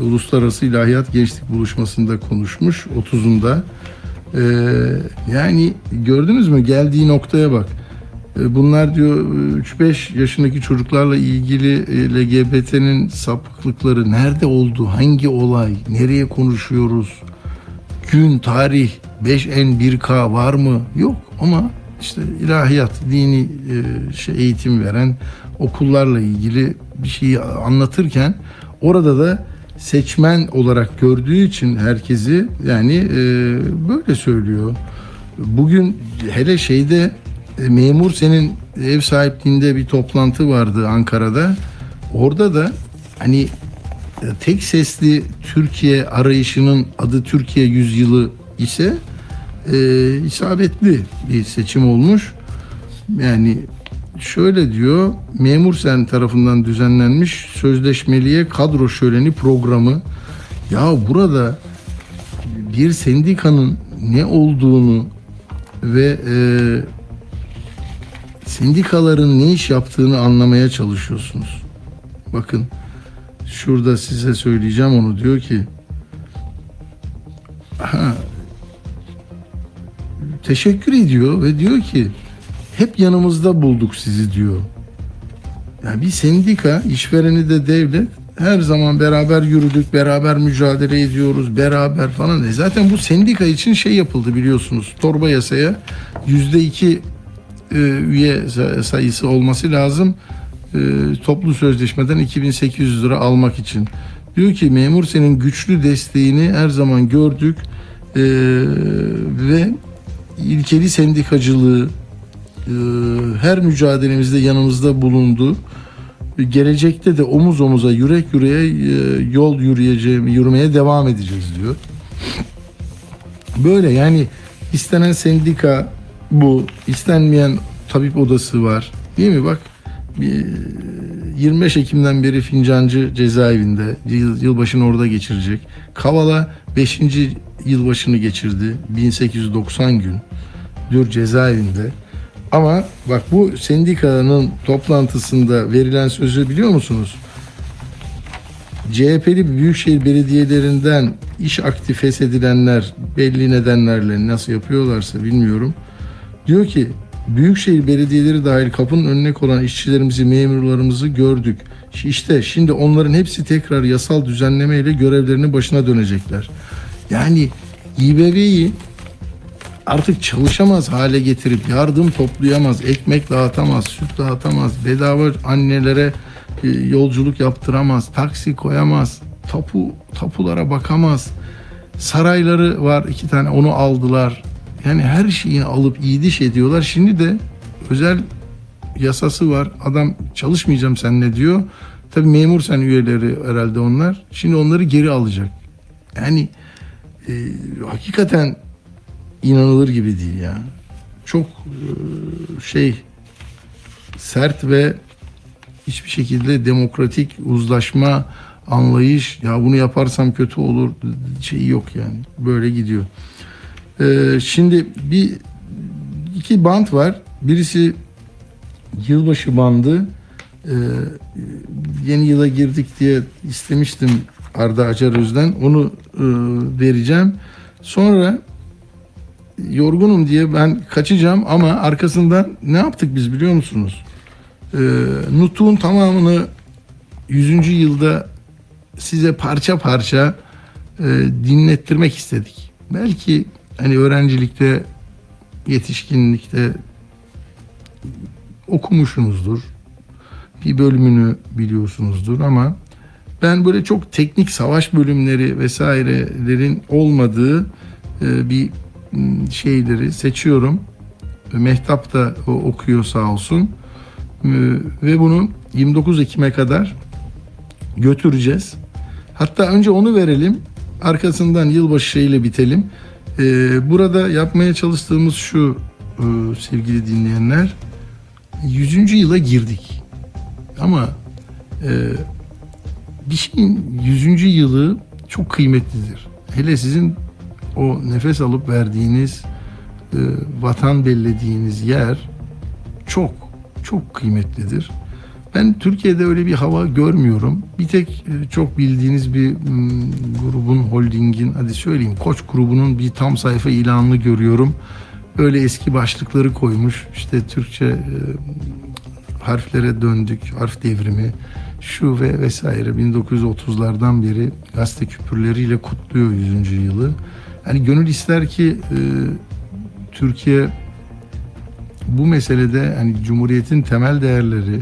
Uluslararası ilahiyat gençlik buluşmasında konuşmuş 30'unda. Ee, yani gördünüz mü geldiği noktaya bak. E, Bunlar diyor 3-5 yaşındaki çocuklarla ilgili e, LGBT'nin sapıklıkları nerede oldu? Hangi olay? Nereye konuşuyoruz? Gün, tarih, 5N 1K var mı? Yok ama işte ilahiyat, dini e, şey eğitim veren okullarla ilgili bir şeyi anlatırken orada da seçmen olarak gördüğü için herkesi yani e, böyle söylüyor. Bugün hele şeyde e, memur senin ev sahipliğinde bir toplantı vardı Ankara'da. Orada da hani e, tek sesli Türkiye arayışının adı Türkiye yüzyılı ise e, isabetli bir seçim olmuş. Yani şöyle diyor memur sen tarafından düzenlenmiş sözleşmeliye kadro şöleni programı. Ya burada bir sendikanın ne olduğunu ve e, sendikaların ne iş yaptığını anlamaya çalışıyorsunuz. Bakın şurada size söyleyeceğim onu diyor ki ha, teşekkür ediyor ve diyor ki hep yanımızda bulduk sizi diyor. Yani bir sendika işvereni de devlet her zaman beraber yürüdük, beraber mücadele ediyoruz, beraber falan. E zaten bu sendika için şey yapıldı biliyorsunuz. Torba yasaya yüzde iki e, üye sa- sayısı olması lazım. E, toplu sözleşmeden 2800 lira almak için. Diyor ki memur senin güçlü desteğini her zaman gördük E, ve ilkeli sendikacılığı e, her mücadelemizde yanımızda bulundu. Gelecekte de omuz omuza, yürek yüreğe e, yol yürüyeceğim, yürümeye devam edeceğiz diyor. Böyle yani istenen sendika bu, istenmeyen tabip odası var. Değil mi? Bak bir, 25 Ekim'den beri Fincancı cezaevinde. Yıl, yılbaşını orada geçirecek. Kavala 5. yılbaşını geçirdi. 1890 gün. Diyor cezaevinde. Ama bak bu sendikanın toplantısında verilen sözü biliyor musunuz? CHP'li büyükşehir belediyelerinden iş aktif feshedilenler belli nedenlerle nasıl yapıyorlarsa bilmiyorum. Diyor ki büyükşehir belediyeleri dahil kapının önüne konan işçilerimizi, memurlarımızı gördük. İşte şimdi onların hepsi tekrar yasal düzenlemeyle görevlerinin başına dönecekler. Yani İBB'yi artık çalışamaz hale getirip yardım toplayamaz, ekmek dağıtamaz, süt dağıtamaz, bedava annelere e, yolculuk yaptıramaz, taksi koyamaz, tapu tapulara bakamaz. Sarayları var iki tane onu aldılar. Yani her şeyini alıp iyiliş ediyorlar. Şimdi de özel yasası var. Adam çalışmayacağım seninle diyor. Tabii memur sen üyeleri herhalde onlar. Şimdi onları geri alacak. Yani e, hakikaten inanılır gibi değil ya. Çok e, şey sert ve hiçbir şekilde demokratik uzlaşma anlayış ya bunu yaparsam kötü olur şeyi yok yani böyle gidiyor. Ee, şimdi bir iki band var. Birisi yılbaşı bandı. Ee, yeni yıla girdik diye istemiştim Arda Acaröz'den. Onu e, vereceğim. Sonra yorgunum diye ben kaçacağım ama arkasından ne yaptık biz biliyor musunuz? Ee, Nutuk'un tamamını 100. yılda size parça parça e, dinlettirmek istedik. Belki hani öğrencilikte, yetişkinlikte okumuşsunuzdur. Bir bölümünü biliyorsunuzdur ama ben böyle çok teknik savaş bölümleri vesairelerin olmadığı e, bir şeyleri seçiyorum. Mehtap da okuyor sağ olsun. E, Ve bunu 29 Ekim'e kadar götüreceğiz. Hatta önce onu verelim. Arkasından yılbaşı şeyle bitelim. Ee, burada yapmaya çalıştığımız şu e, sevgili dinleyenler 100. yıla girdik. Ama e, bir şeyin 100. yılı çok kıymetlidir. Hele sizin o nefes alıp verdiğiniz e, vatan bellediğiniz yer çok çok kıymetlidir. Ben Türkiye'de öyle bir hava görmüyorum. Bir tek e, çok bildiğiniz bir grubun, holdingin, hadi söyleyeyim Koç grubunun bir tam sayfa ilanını görüyorum. Böyle eski başlıkları koymuş. İşte Türkçe e, harflere döndük, harf devrimi, şu ve vesaire 1930'lardan beri gazete küpürleriyle kutluyor 100. yılı. Yani gönül ister ki e, Türkiye bu meselede hani Cumhuriyet'in temel değerleri,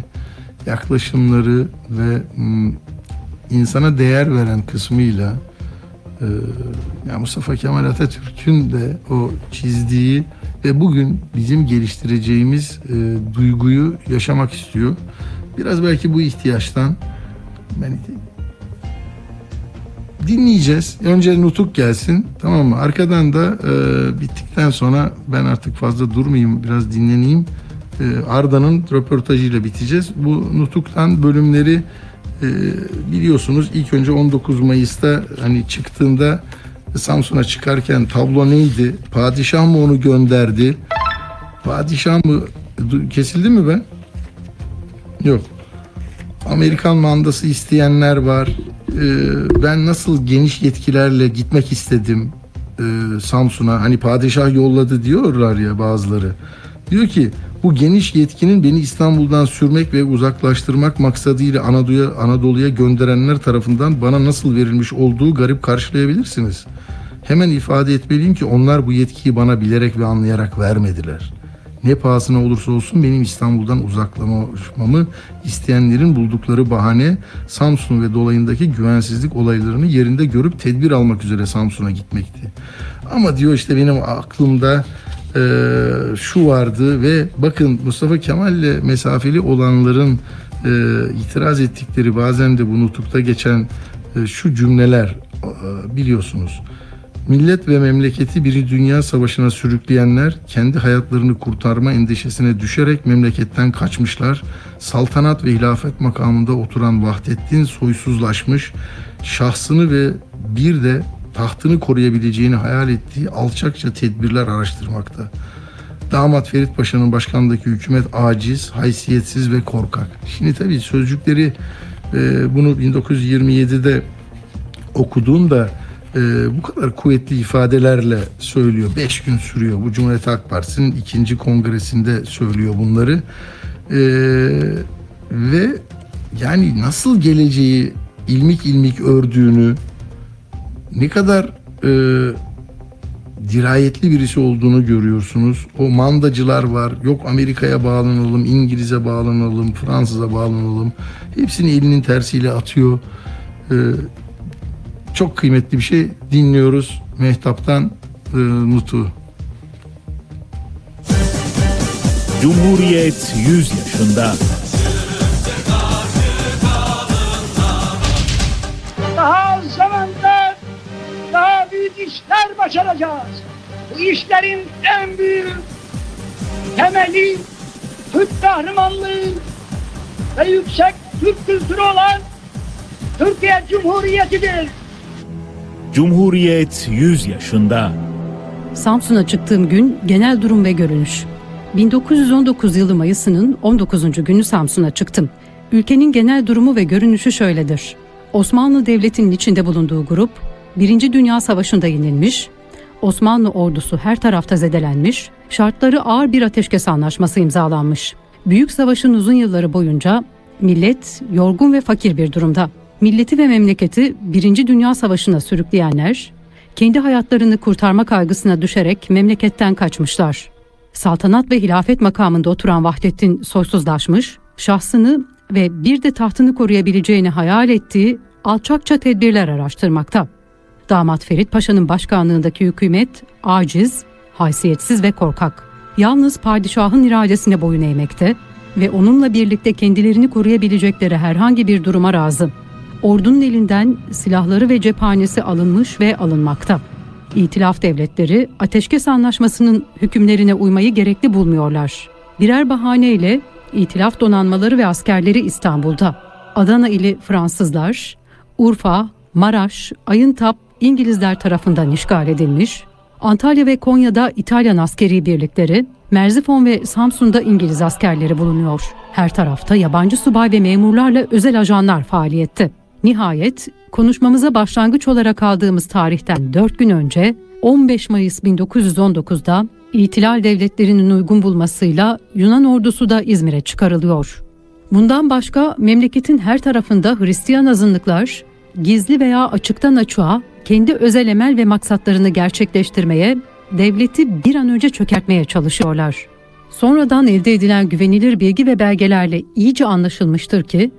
yaklaşımları ve mm, insana değer veren kısmıyla e, ya Mustafa Kemal Atatürk'ün de o çizdiği ve bugün bizim geliştireceğimiz e, duyguyu yaşamak istiyor. Biraz belki bu ihtiyaçtan ben dinleyeceğiz. Önce nutuk gelsin tamam mı? Arkadan da e, bittikten sonra ben artık fazla durmayayım biraz dinleneyim. E, Arda'nın röportajıyla biteceğiz. Bu nutuktan bölümleri e, biliyorsunuz ilk önce 19 Mayıs'ta hani çıktığında Samsun'a çıkarken tablo neydi? Padişah mı onu gönderdi? Padişah mı? Kesildi mi ben? Yok. Amerikan mandası isteyenler var. Ee, ben nasıl geniş yetkilerle gitmek istedim e, Samsun'a. Hani padişah yolladı diyorlar ya bazıları. Diyor ki bu geniş yetkinin beni İstanbul'dan sürmek ve uzaklaştırmak maksadıyla Anadolu'ya Anadolu'ya gönderenler tarafından bana nasıl verilmiş olduğu garip karşılayabilirsiniz. Hemen ifade etmeliyim ki onlar bu yetkiyi bana bilerek ve anlayarak vermediler. Ne pahasına olursa olsun benim İstanbul'dan uzaklamamı isteyenlerin buldukları bahane Samsun ve dolayındaki güvensizlik olaylarını yerinde görüp tedbir almak üzere Samsun'a gitmekti. Ama diyor işte benim aklımda e, şu vardı ve bakın Mustafa Kemal'le mesafeli olanların e, itiraz ettikleri bazen de bu nutukta geçen e, şu cümleler e, biliyorsunuz. Millet ve memleketi biri dünya savaşına sürükleyenler kendi hayatlarını kurtarma endişesine düşerek memleketten kaçmışlar. Saltanat ve hilafet makamında oturan Vahdettin soysuzlaşmış, şahsını ve bir de tahtını koruyabileceğini hayal ettiği alçakça tedbirler araştırmakta. Damat Ferit Paşa'nın başkandaki hükümet aciz, haysiyetsiz ve korkak. Şimdi tabii sözcükleri e, bunu 1927'de okuduğumda e, bu kadar kuvvetli ifadelerle söylüyor. Beş gün sürüyor. Bu Cumhuriyet Halk Partisi'nin ikinci kongresinde söylüyor bunları. E, ve yani nasıl geleceği ilmik ilmik ördüğünü, ne kadar e, dirayetli birisi olduğunu görüyorsunuz. O mandacılar var. Yok Amerika'ya bağlanalım, İngiliz'e bağlanalım, Fransız'a bağlanalım. Hepsini elinin tersiyle atıyor. E, çok kıymetli bir şey dinliyoruz Mehtap'tan e, Nutu. Cumhuriyet 100 yaşında. İşler başaracağız. Bu işlerin en büyük temeli Türk kahramanlığı ve yüksek Türk kültürü olan Türkiye Cumhuriyeti'dir. Cumhuriyet 100 yaşında. Samsun'a çıktığım gün genel durum ve görünüş. 1919 yılı Mayıs'ının 19. günü Samsun'a çıktım. Ülkenin genel durumu ve görünüşü şöyledir. Osmanlı Devleti'nin içinde bulunduğu grup, Birinci Dünya Savaşı'nda yenilmiş, Osmanlı ordusu her tarafta zedelenmiş, şartları ağır bir ateşkes anlaşması imzalanmış. Büyük Savaş'ın uzun yılları boyunca millet yorgun ve fakir bir durumda. Milleti ve memleketi Birinci Dünya Savaşı'na sürükleyenler, kendi hayatlarını kurtarma kaygısına düşerek memleketten kaçmışlar. Saltanat ve hilafet makamında oturan Vahdettin soysuzlaşmış, şahsını ve bir de tahtını koruyabileceğini hayal ettiği alçakça tedbirler araştırmakta. Damat Ferit Paşa'nın başkanlığındaki hükümet aciz, haysiyetsiz ve korkak. Yalnız padişahın iradesine boyun eğmekte ve onunla birlikte kendilerini koruyabilecekleri herhangi bir duruma razı. Ordunun elinden silahları ve cephanesi alınmış ve alınmakta. İtilaf devletleri ateşkes anlaşmasının hükümlerine uymayı gerekli bulmuyorlar. Birer bahaneyle İtilaf donanmaları ve askerleri İstanbul'da. Adana ili Fransızlar, Urfa, Maraş, Ayıntap İngilizler tarafından işgal edilmiş. Antalya ve Konya'da İtalyan askeri birlikleri, Merzifon ve Samsun'da İngiliz askerleri bulunuyor. Her tarafta yabancı subay ve memurlarla özel ajanlar faaliyette. Nihayet konuşmamıza başlangıç olarak aldığımız tarihten 4 gün önce 15 Mayıs 1919'da İtilal devletlerinin uygun bulmasıyla Yunan ordusu da İzmir'e çıkarılıyor. Bundan başka memleketin her tarafında Hristiyan azınlıklar gizli veya açıktan açığa kendi özel emel ve maksatlarını gerçekleştirmeye, devleti bir an önce çökertmeye çalışıyorlar. Sonradan elde edilen güvenilir bilgi ve belgelerle iyice anlaşılmıştır ki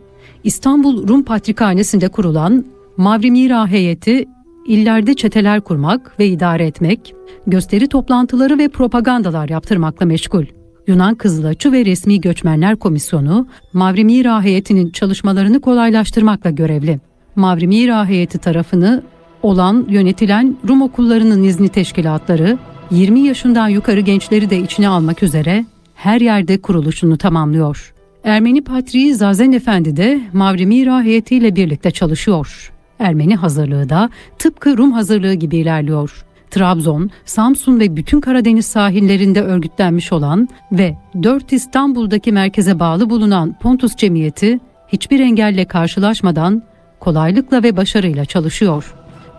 İstanbul Rum Patrikhanesi'nde kurulan Mavrimira heyeti illerde çeteler kurmak ve idare etmek, gösteri toplantıları ve propagandalar yaptırmakla meşgul. Yunan Kızılaçı ve Resmi Göçmenler Komisyonu, Mavrimira heyetinin çalışmalarını kolaylaştırmakla görevli. Mavrimira heyeti tarafını olan yönetilen Rum okullarının izni teşkilatları, 20 yaşından yukarı gençleri de içine almak üzere her yerde kuruluşunu tamamlıyor. Ermeni Patriği Zazen Efendi de Mavrimira heyetiyle birlikte çalışıyor. Ermeni hazırlığı da tıpkı Rum hazırlığı gibi ilerliyor. Trabzon, Samsun ve bütün Karadeniz sahillerinde örgütlenmiş olan ve 4 İstanbul'daki merkeze bağlı bulunan Pontus Cemiyeti hiçbir engelle karşılaşmadan kolaylıkla ve başarıyla çalışıyor.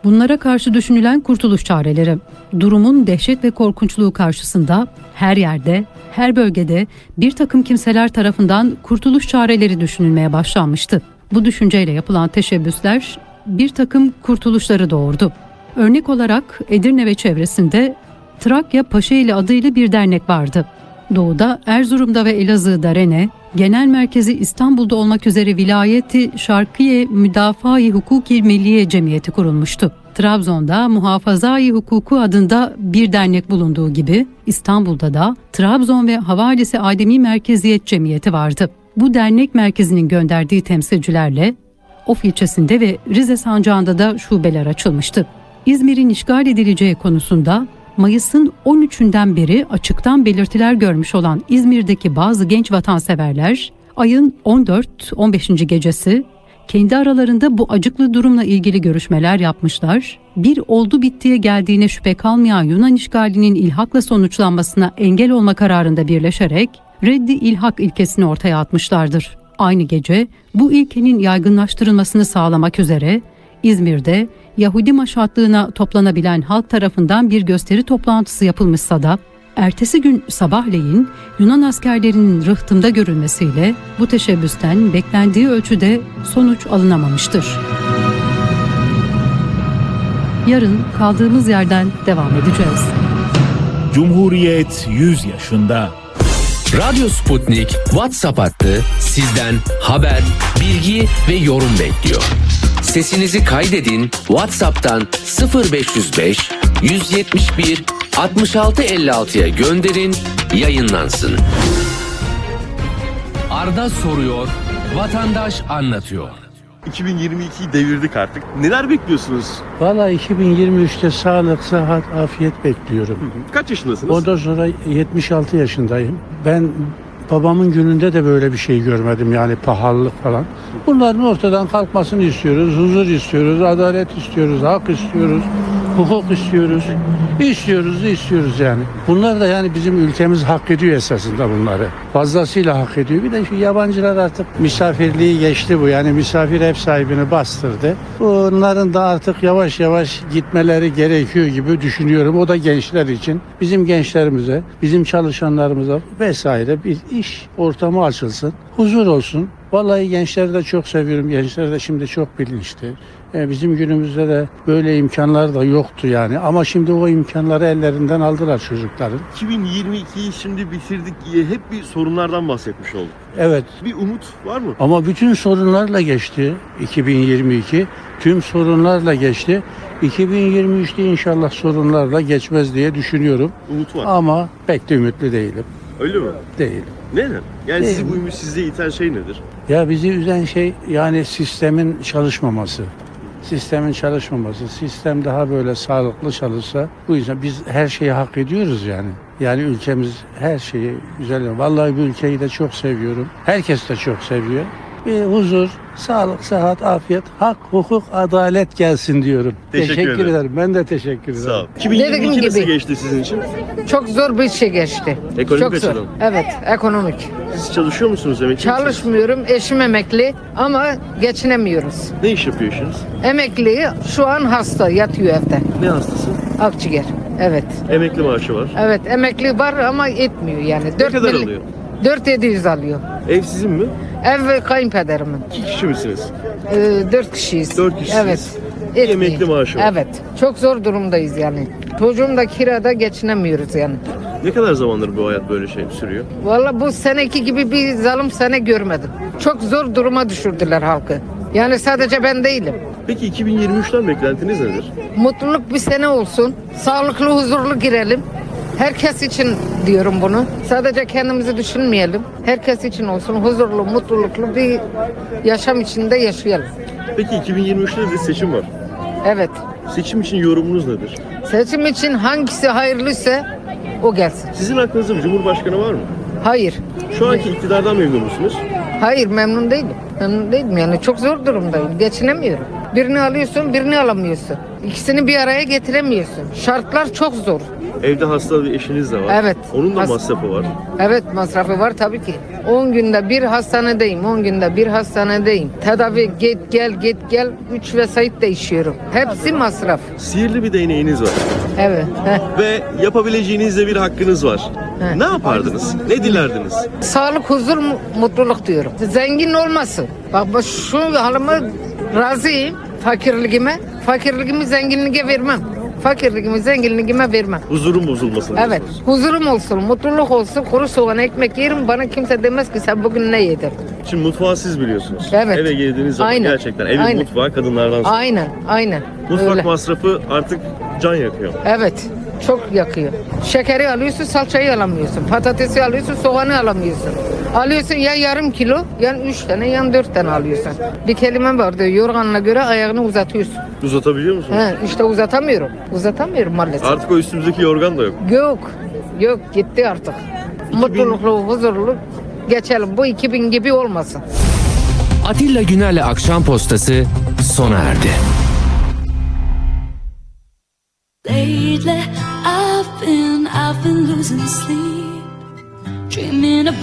Bunlara karşı düşünülen kurtuluş çareleri, durumun dehşet ve korkunçluğu karşısında her yerde, her bölgede bir takım kimseler tarafından kurtuluş çareleri düşünülmeye başlanmıştı. Bu düşünceyle yapılan teşebbüsler bir takım kurtuluşları doğurdu. Örnek olarak Edirne ve çevresinde Trakya Paşaeli adıyla bir dernek vardı. Doğuda Erzurum'da ve Elazığ'da Rene, genel merkezi İstanbul'da olmak üzere vilayeti Şarkiye Müdafaa-i Hukuki Milliye Cemiyeti kurulmuştu. Trabzon'da Muhafazai Hukuku adında bir dernek bulunduğu gibi İstanbul'da da Trabzon ve Havalisi Ademi Merkeziyet Cemiyeti vardı. Bu dernek merkezinin gönderdiği temsilcilerle Of ilçesinde ve Rize Sancağı'nda da şubeler açılmıştı. İzmir'in işgal edileceği konusunda Mayıs'ın 13'ünden beri açıktan belirtiler görmüş olan İzmir'deki bazı genç vatanseverler ayın 14-15. gecesi kendi aralarında bu acıklı durumla ilgili görüşmeler yapmışlar. Bir oldu bittiye geldiğine şüphe kalmayan Yunan işgalinin ilhakla sonuçlanmasına engel olma kararında birleşerek reddi ilhak ilkesini ortaya atmışlardır. Aynı gece bu ilkenin yaygınlaştırılmasını sağlamak üzere İzmir'de Yahudi maşatlığına toplanabilen halk tarafından bir gösteri toplantısı yapılmışsa da ertesi gün sabahleyin Yunan askerlerinin rıhtımda görülmesiyle bu teşebbüsten beklendiği ölçüde sonuç alınamamıştır. Yarın kaldığımız yerden devam edeceğiz. Cumhuriyet 100 yaşında. Radyo Sputnik WhatsApp hattı sizden haber, bilgi ve yorum bekliyor. Sesinizi kaydedin WhatsApp'tan 0505 171 66 56'ya gönderin yayınlansın. Arda soruyor, vatandaş anlatıyor. 2022'yi devirdik artık. Neler bekliyorsunuz? Valla 2023'te sağlık, sıhhat, afiyet bekliyorum. Kaç yaşındasınız? Ondan sonra 76 yaşındayım. Ben babamın gününde de böyle bir şey görmedim yani pahalılık falan. Bunların ortadan kalkmasını istiyoruz. Huzur istiyoruz, adalet istiyoruz, hak istiyoruz, hukuk istiyoruz. İstiyoruz da istiyoruz yani. Bunlar da yani bizim ülkemiz hak ediyor esasında bunları. Fazlasıyla hak ediyor. Bir de şu yabancılar artık misafirliği geçti bu. Yani misafir ev sahibini bastırdı. Bunların da artık yavaş yavaş gitmeleri gerekiyor gibi düşünüyorum. O da gençler için. Bizim gençlerimize, bizim çalışanlarımıza vesaire bir iş ortamı açılsın. Huzur olsun. Vallahi gençleri de çok seviyorum. Gençler de şimdi çok bilinçli. E, bizim günümüzde de böyle imkanlar da yoktu yani. Ama şimdi o imkanları ellerinden aldılar çocukların. 2022'yi şimdi bitirdik. Hep bir sorunlardan bahsetmiş olduk. Evet. Bir umut var mı? Ama bütün sorunlarla geçti 2022. Tüm sorunlarla geçti. 2023'te inşallah sorunlarla geçmez diye düşünüyorum. Umut var. Ama pek de ümitli değilim. Öyle mi? Değilim. Neden? Yani Değil sizi bu ümit sizde iten şey nedir? Ya bizi üzen şey yani sistemin çalışmaması. Sistemin çalışmaması. Sistem daha böyle sağlıklı çalışsa bu yüzden biz her şeyi hak ediyoruz yani. Yani ülkemiz her şeyi güzel. Vallahi bu ülkeyi de çok seviyorum. Herkes de çok seviyor. Bir huzur, sağlık, sıhhat, afiyet, hak, hukuk, adalet gelsin diyorum. Teşekkür ederim. ederim. Ben de teşekkür ederim. Sağ ol. Dediğim 2022 nasıl gibi. geçti sizin için? Çok zor bir şey geçti. Ekonomik Çok zor. açıdan. Evet, ekonomik. Siz çalışıyor musunuz emekli? Çalışmıyorum, eşim emekli ama geçinemiyoruz. Ne iş yapıyor eşiniz? Emekli şu an hasta, yatıyor evde. Ne hastası? Akciğer. Evet. Emekli maaşı var. Evet, emekli var ama etmiyor yani. Ne Dört kadar mil- alıyor? 4700 alıyor. Ev sizin mi? Ev ve kayınpederimin. İki kişi misiniz? Ee, dört kişiyiz. Dört kişisiniz. Evet. Etmiyor. emekli maaşı var. Evet. Çok zor durumdayız yani. Çocuğum da kirada geçinemiyoruz yani. Ne kadar zamandır bu hayat böyle şey sürüyor? Vallahi bu seneki gibi bir zalim sene görmedim. Çok zor duruma düşürdüler halkı. Yani sadece ben değilim. Peki 2023'ten beklentiniz nedir? Mutluluk bir sene olsun. Sağlıklı, huzurlu girelim. Herkes için diyorum bunu. Sadece kendimizi düşünmeyelim. Herkes için olsun. Huzurlu, mutluluklu bir yaşam içinde yaşayalım. Peki 2023'te bir seçim var. Evet. Seçim için yorumunuz nedir? Seçim için hangisi hayırlıysa o gelsin. Sizin aklınızda bir cumhurbaşkanı var mı? Hayır. Şu anki iktidardan memnun musunuz? Hayır memnun değilim. Memnun değilim yani çok zor durumdayım. Geçinemiyorum. Birini alıyorsun birini alamıyorsun. İkisini bir araya getiremiyorsun. Şartlar çok zor. Evde hasta bir eşiniz de var. Evet. Onun da Has- masrafı var. Evet masrafı var tabii ki. 10 günde bir hastanedeyim. 10 günde bir hastanedeyim. Tedavi git gel git gel. 3 vesait değişiyorum. Hepsi masraf. Sihirli bir değneğiniz var. Evet. heh. Ve yapabileceğiniz de bir hakkınız var. Heh. Ne yapardınız? Ne dilerdiniz? Sağlık, huzur, mu- mutluluk diyorum. Zengin olmasın. Bak ben şu halime razıyım. Fakirliğime. Fakirliğimi zenginliğe vermem. Fakirliğimi zenginliğime vermem. Huzurun bozulmasın. Evet. Huzurum olsun, mutluluk olsun. Kuru soğan ekmek yerim. Bana kimse demez ki sen bugün ne yedin. Şimdi mutfağı siz biliyorsunuz. Evet. Eve geldiğiniz zaman Aynen. gerçekten evin Aynen. mutfağı kadınlardan sonra. Aynen, aynen. Mutfak Öyle. masrafı artık can yakıyor. Evet. Çok yakıyor. Şekeri alıyorsun, salçayı alamıyorsun. Patatesi alıyorsun, soğanı alamıyorsun. Alıyorsun ya yarım kilo, ya üç tane, ya dört tane alıyorsun. Bir kelime vardı, yorganına göre ayağını uzatıyorsun. Uzatabiliyor musunuz? He, işte uzatamıyorum. Uzatamıyorum maalesef. Artık o üstümüzdeki yorgan da yok. Yok, yok gitti artık. Mutluluklu, huzurlu geçelim. Bu 2000 gibi olmasın. Atilla Güner'le Akşam Postası sona erdi. Lately, I've been losing sleep, dreaming about.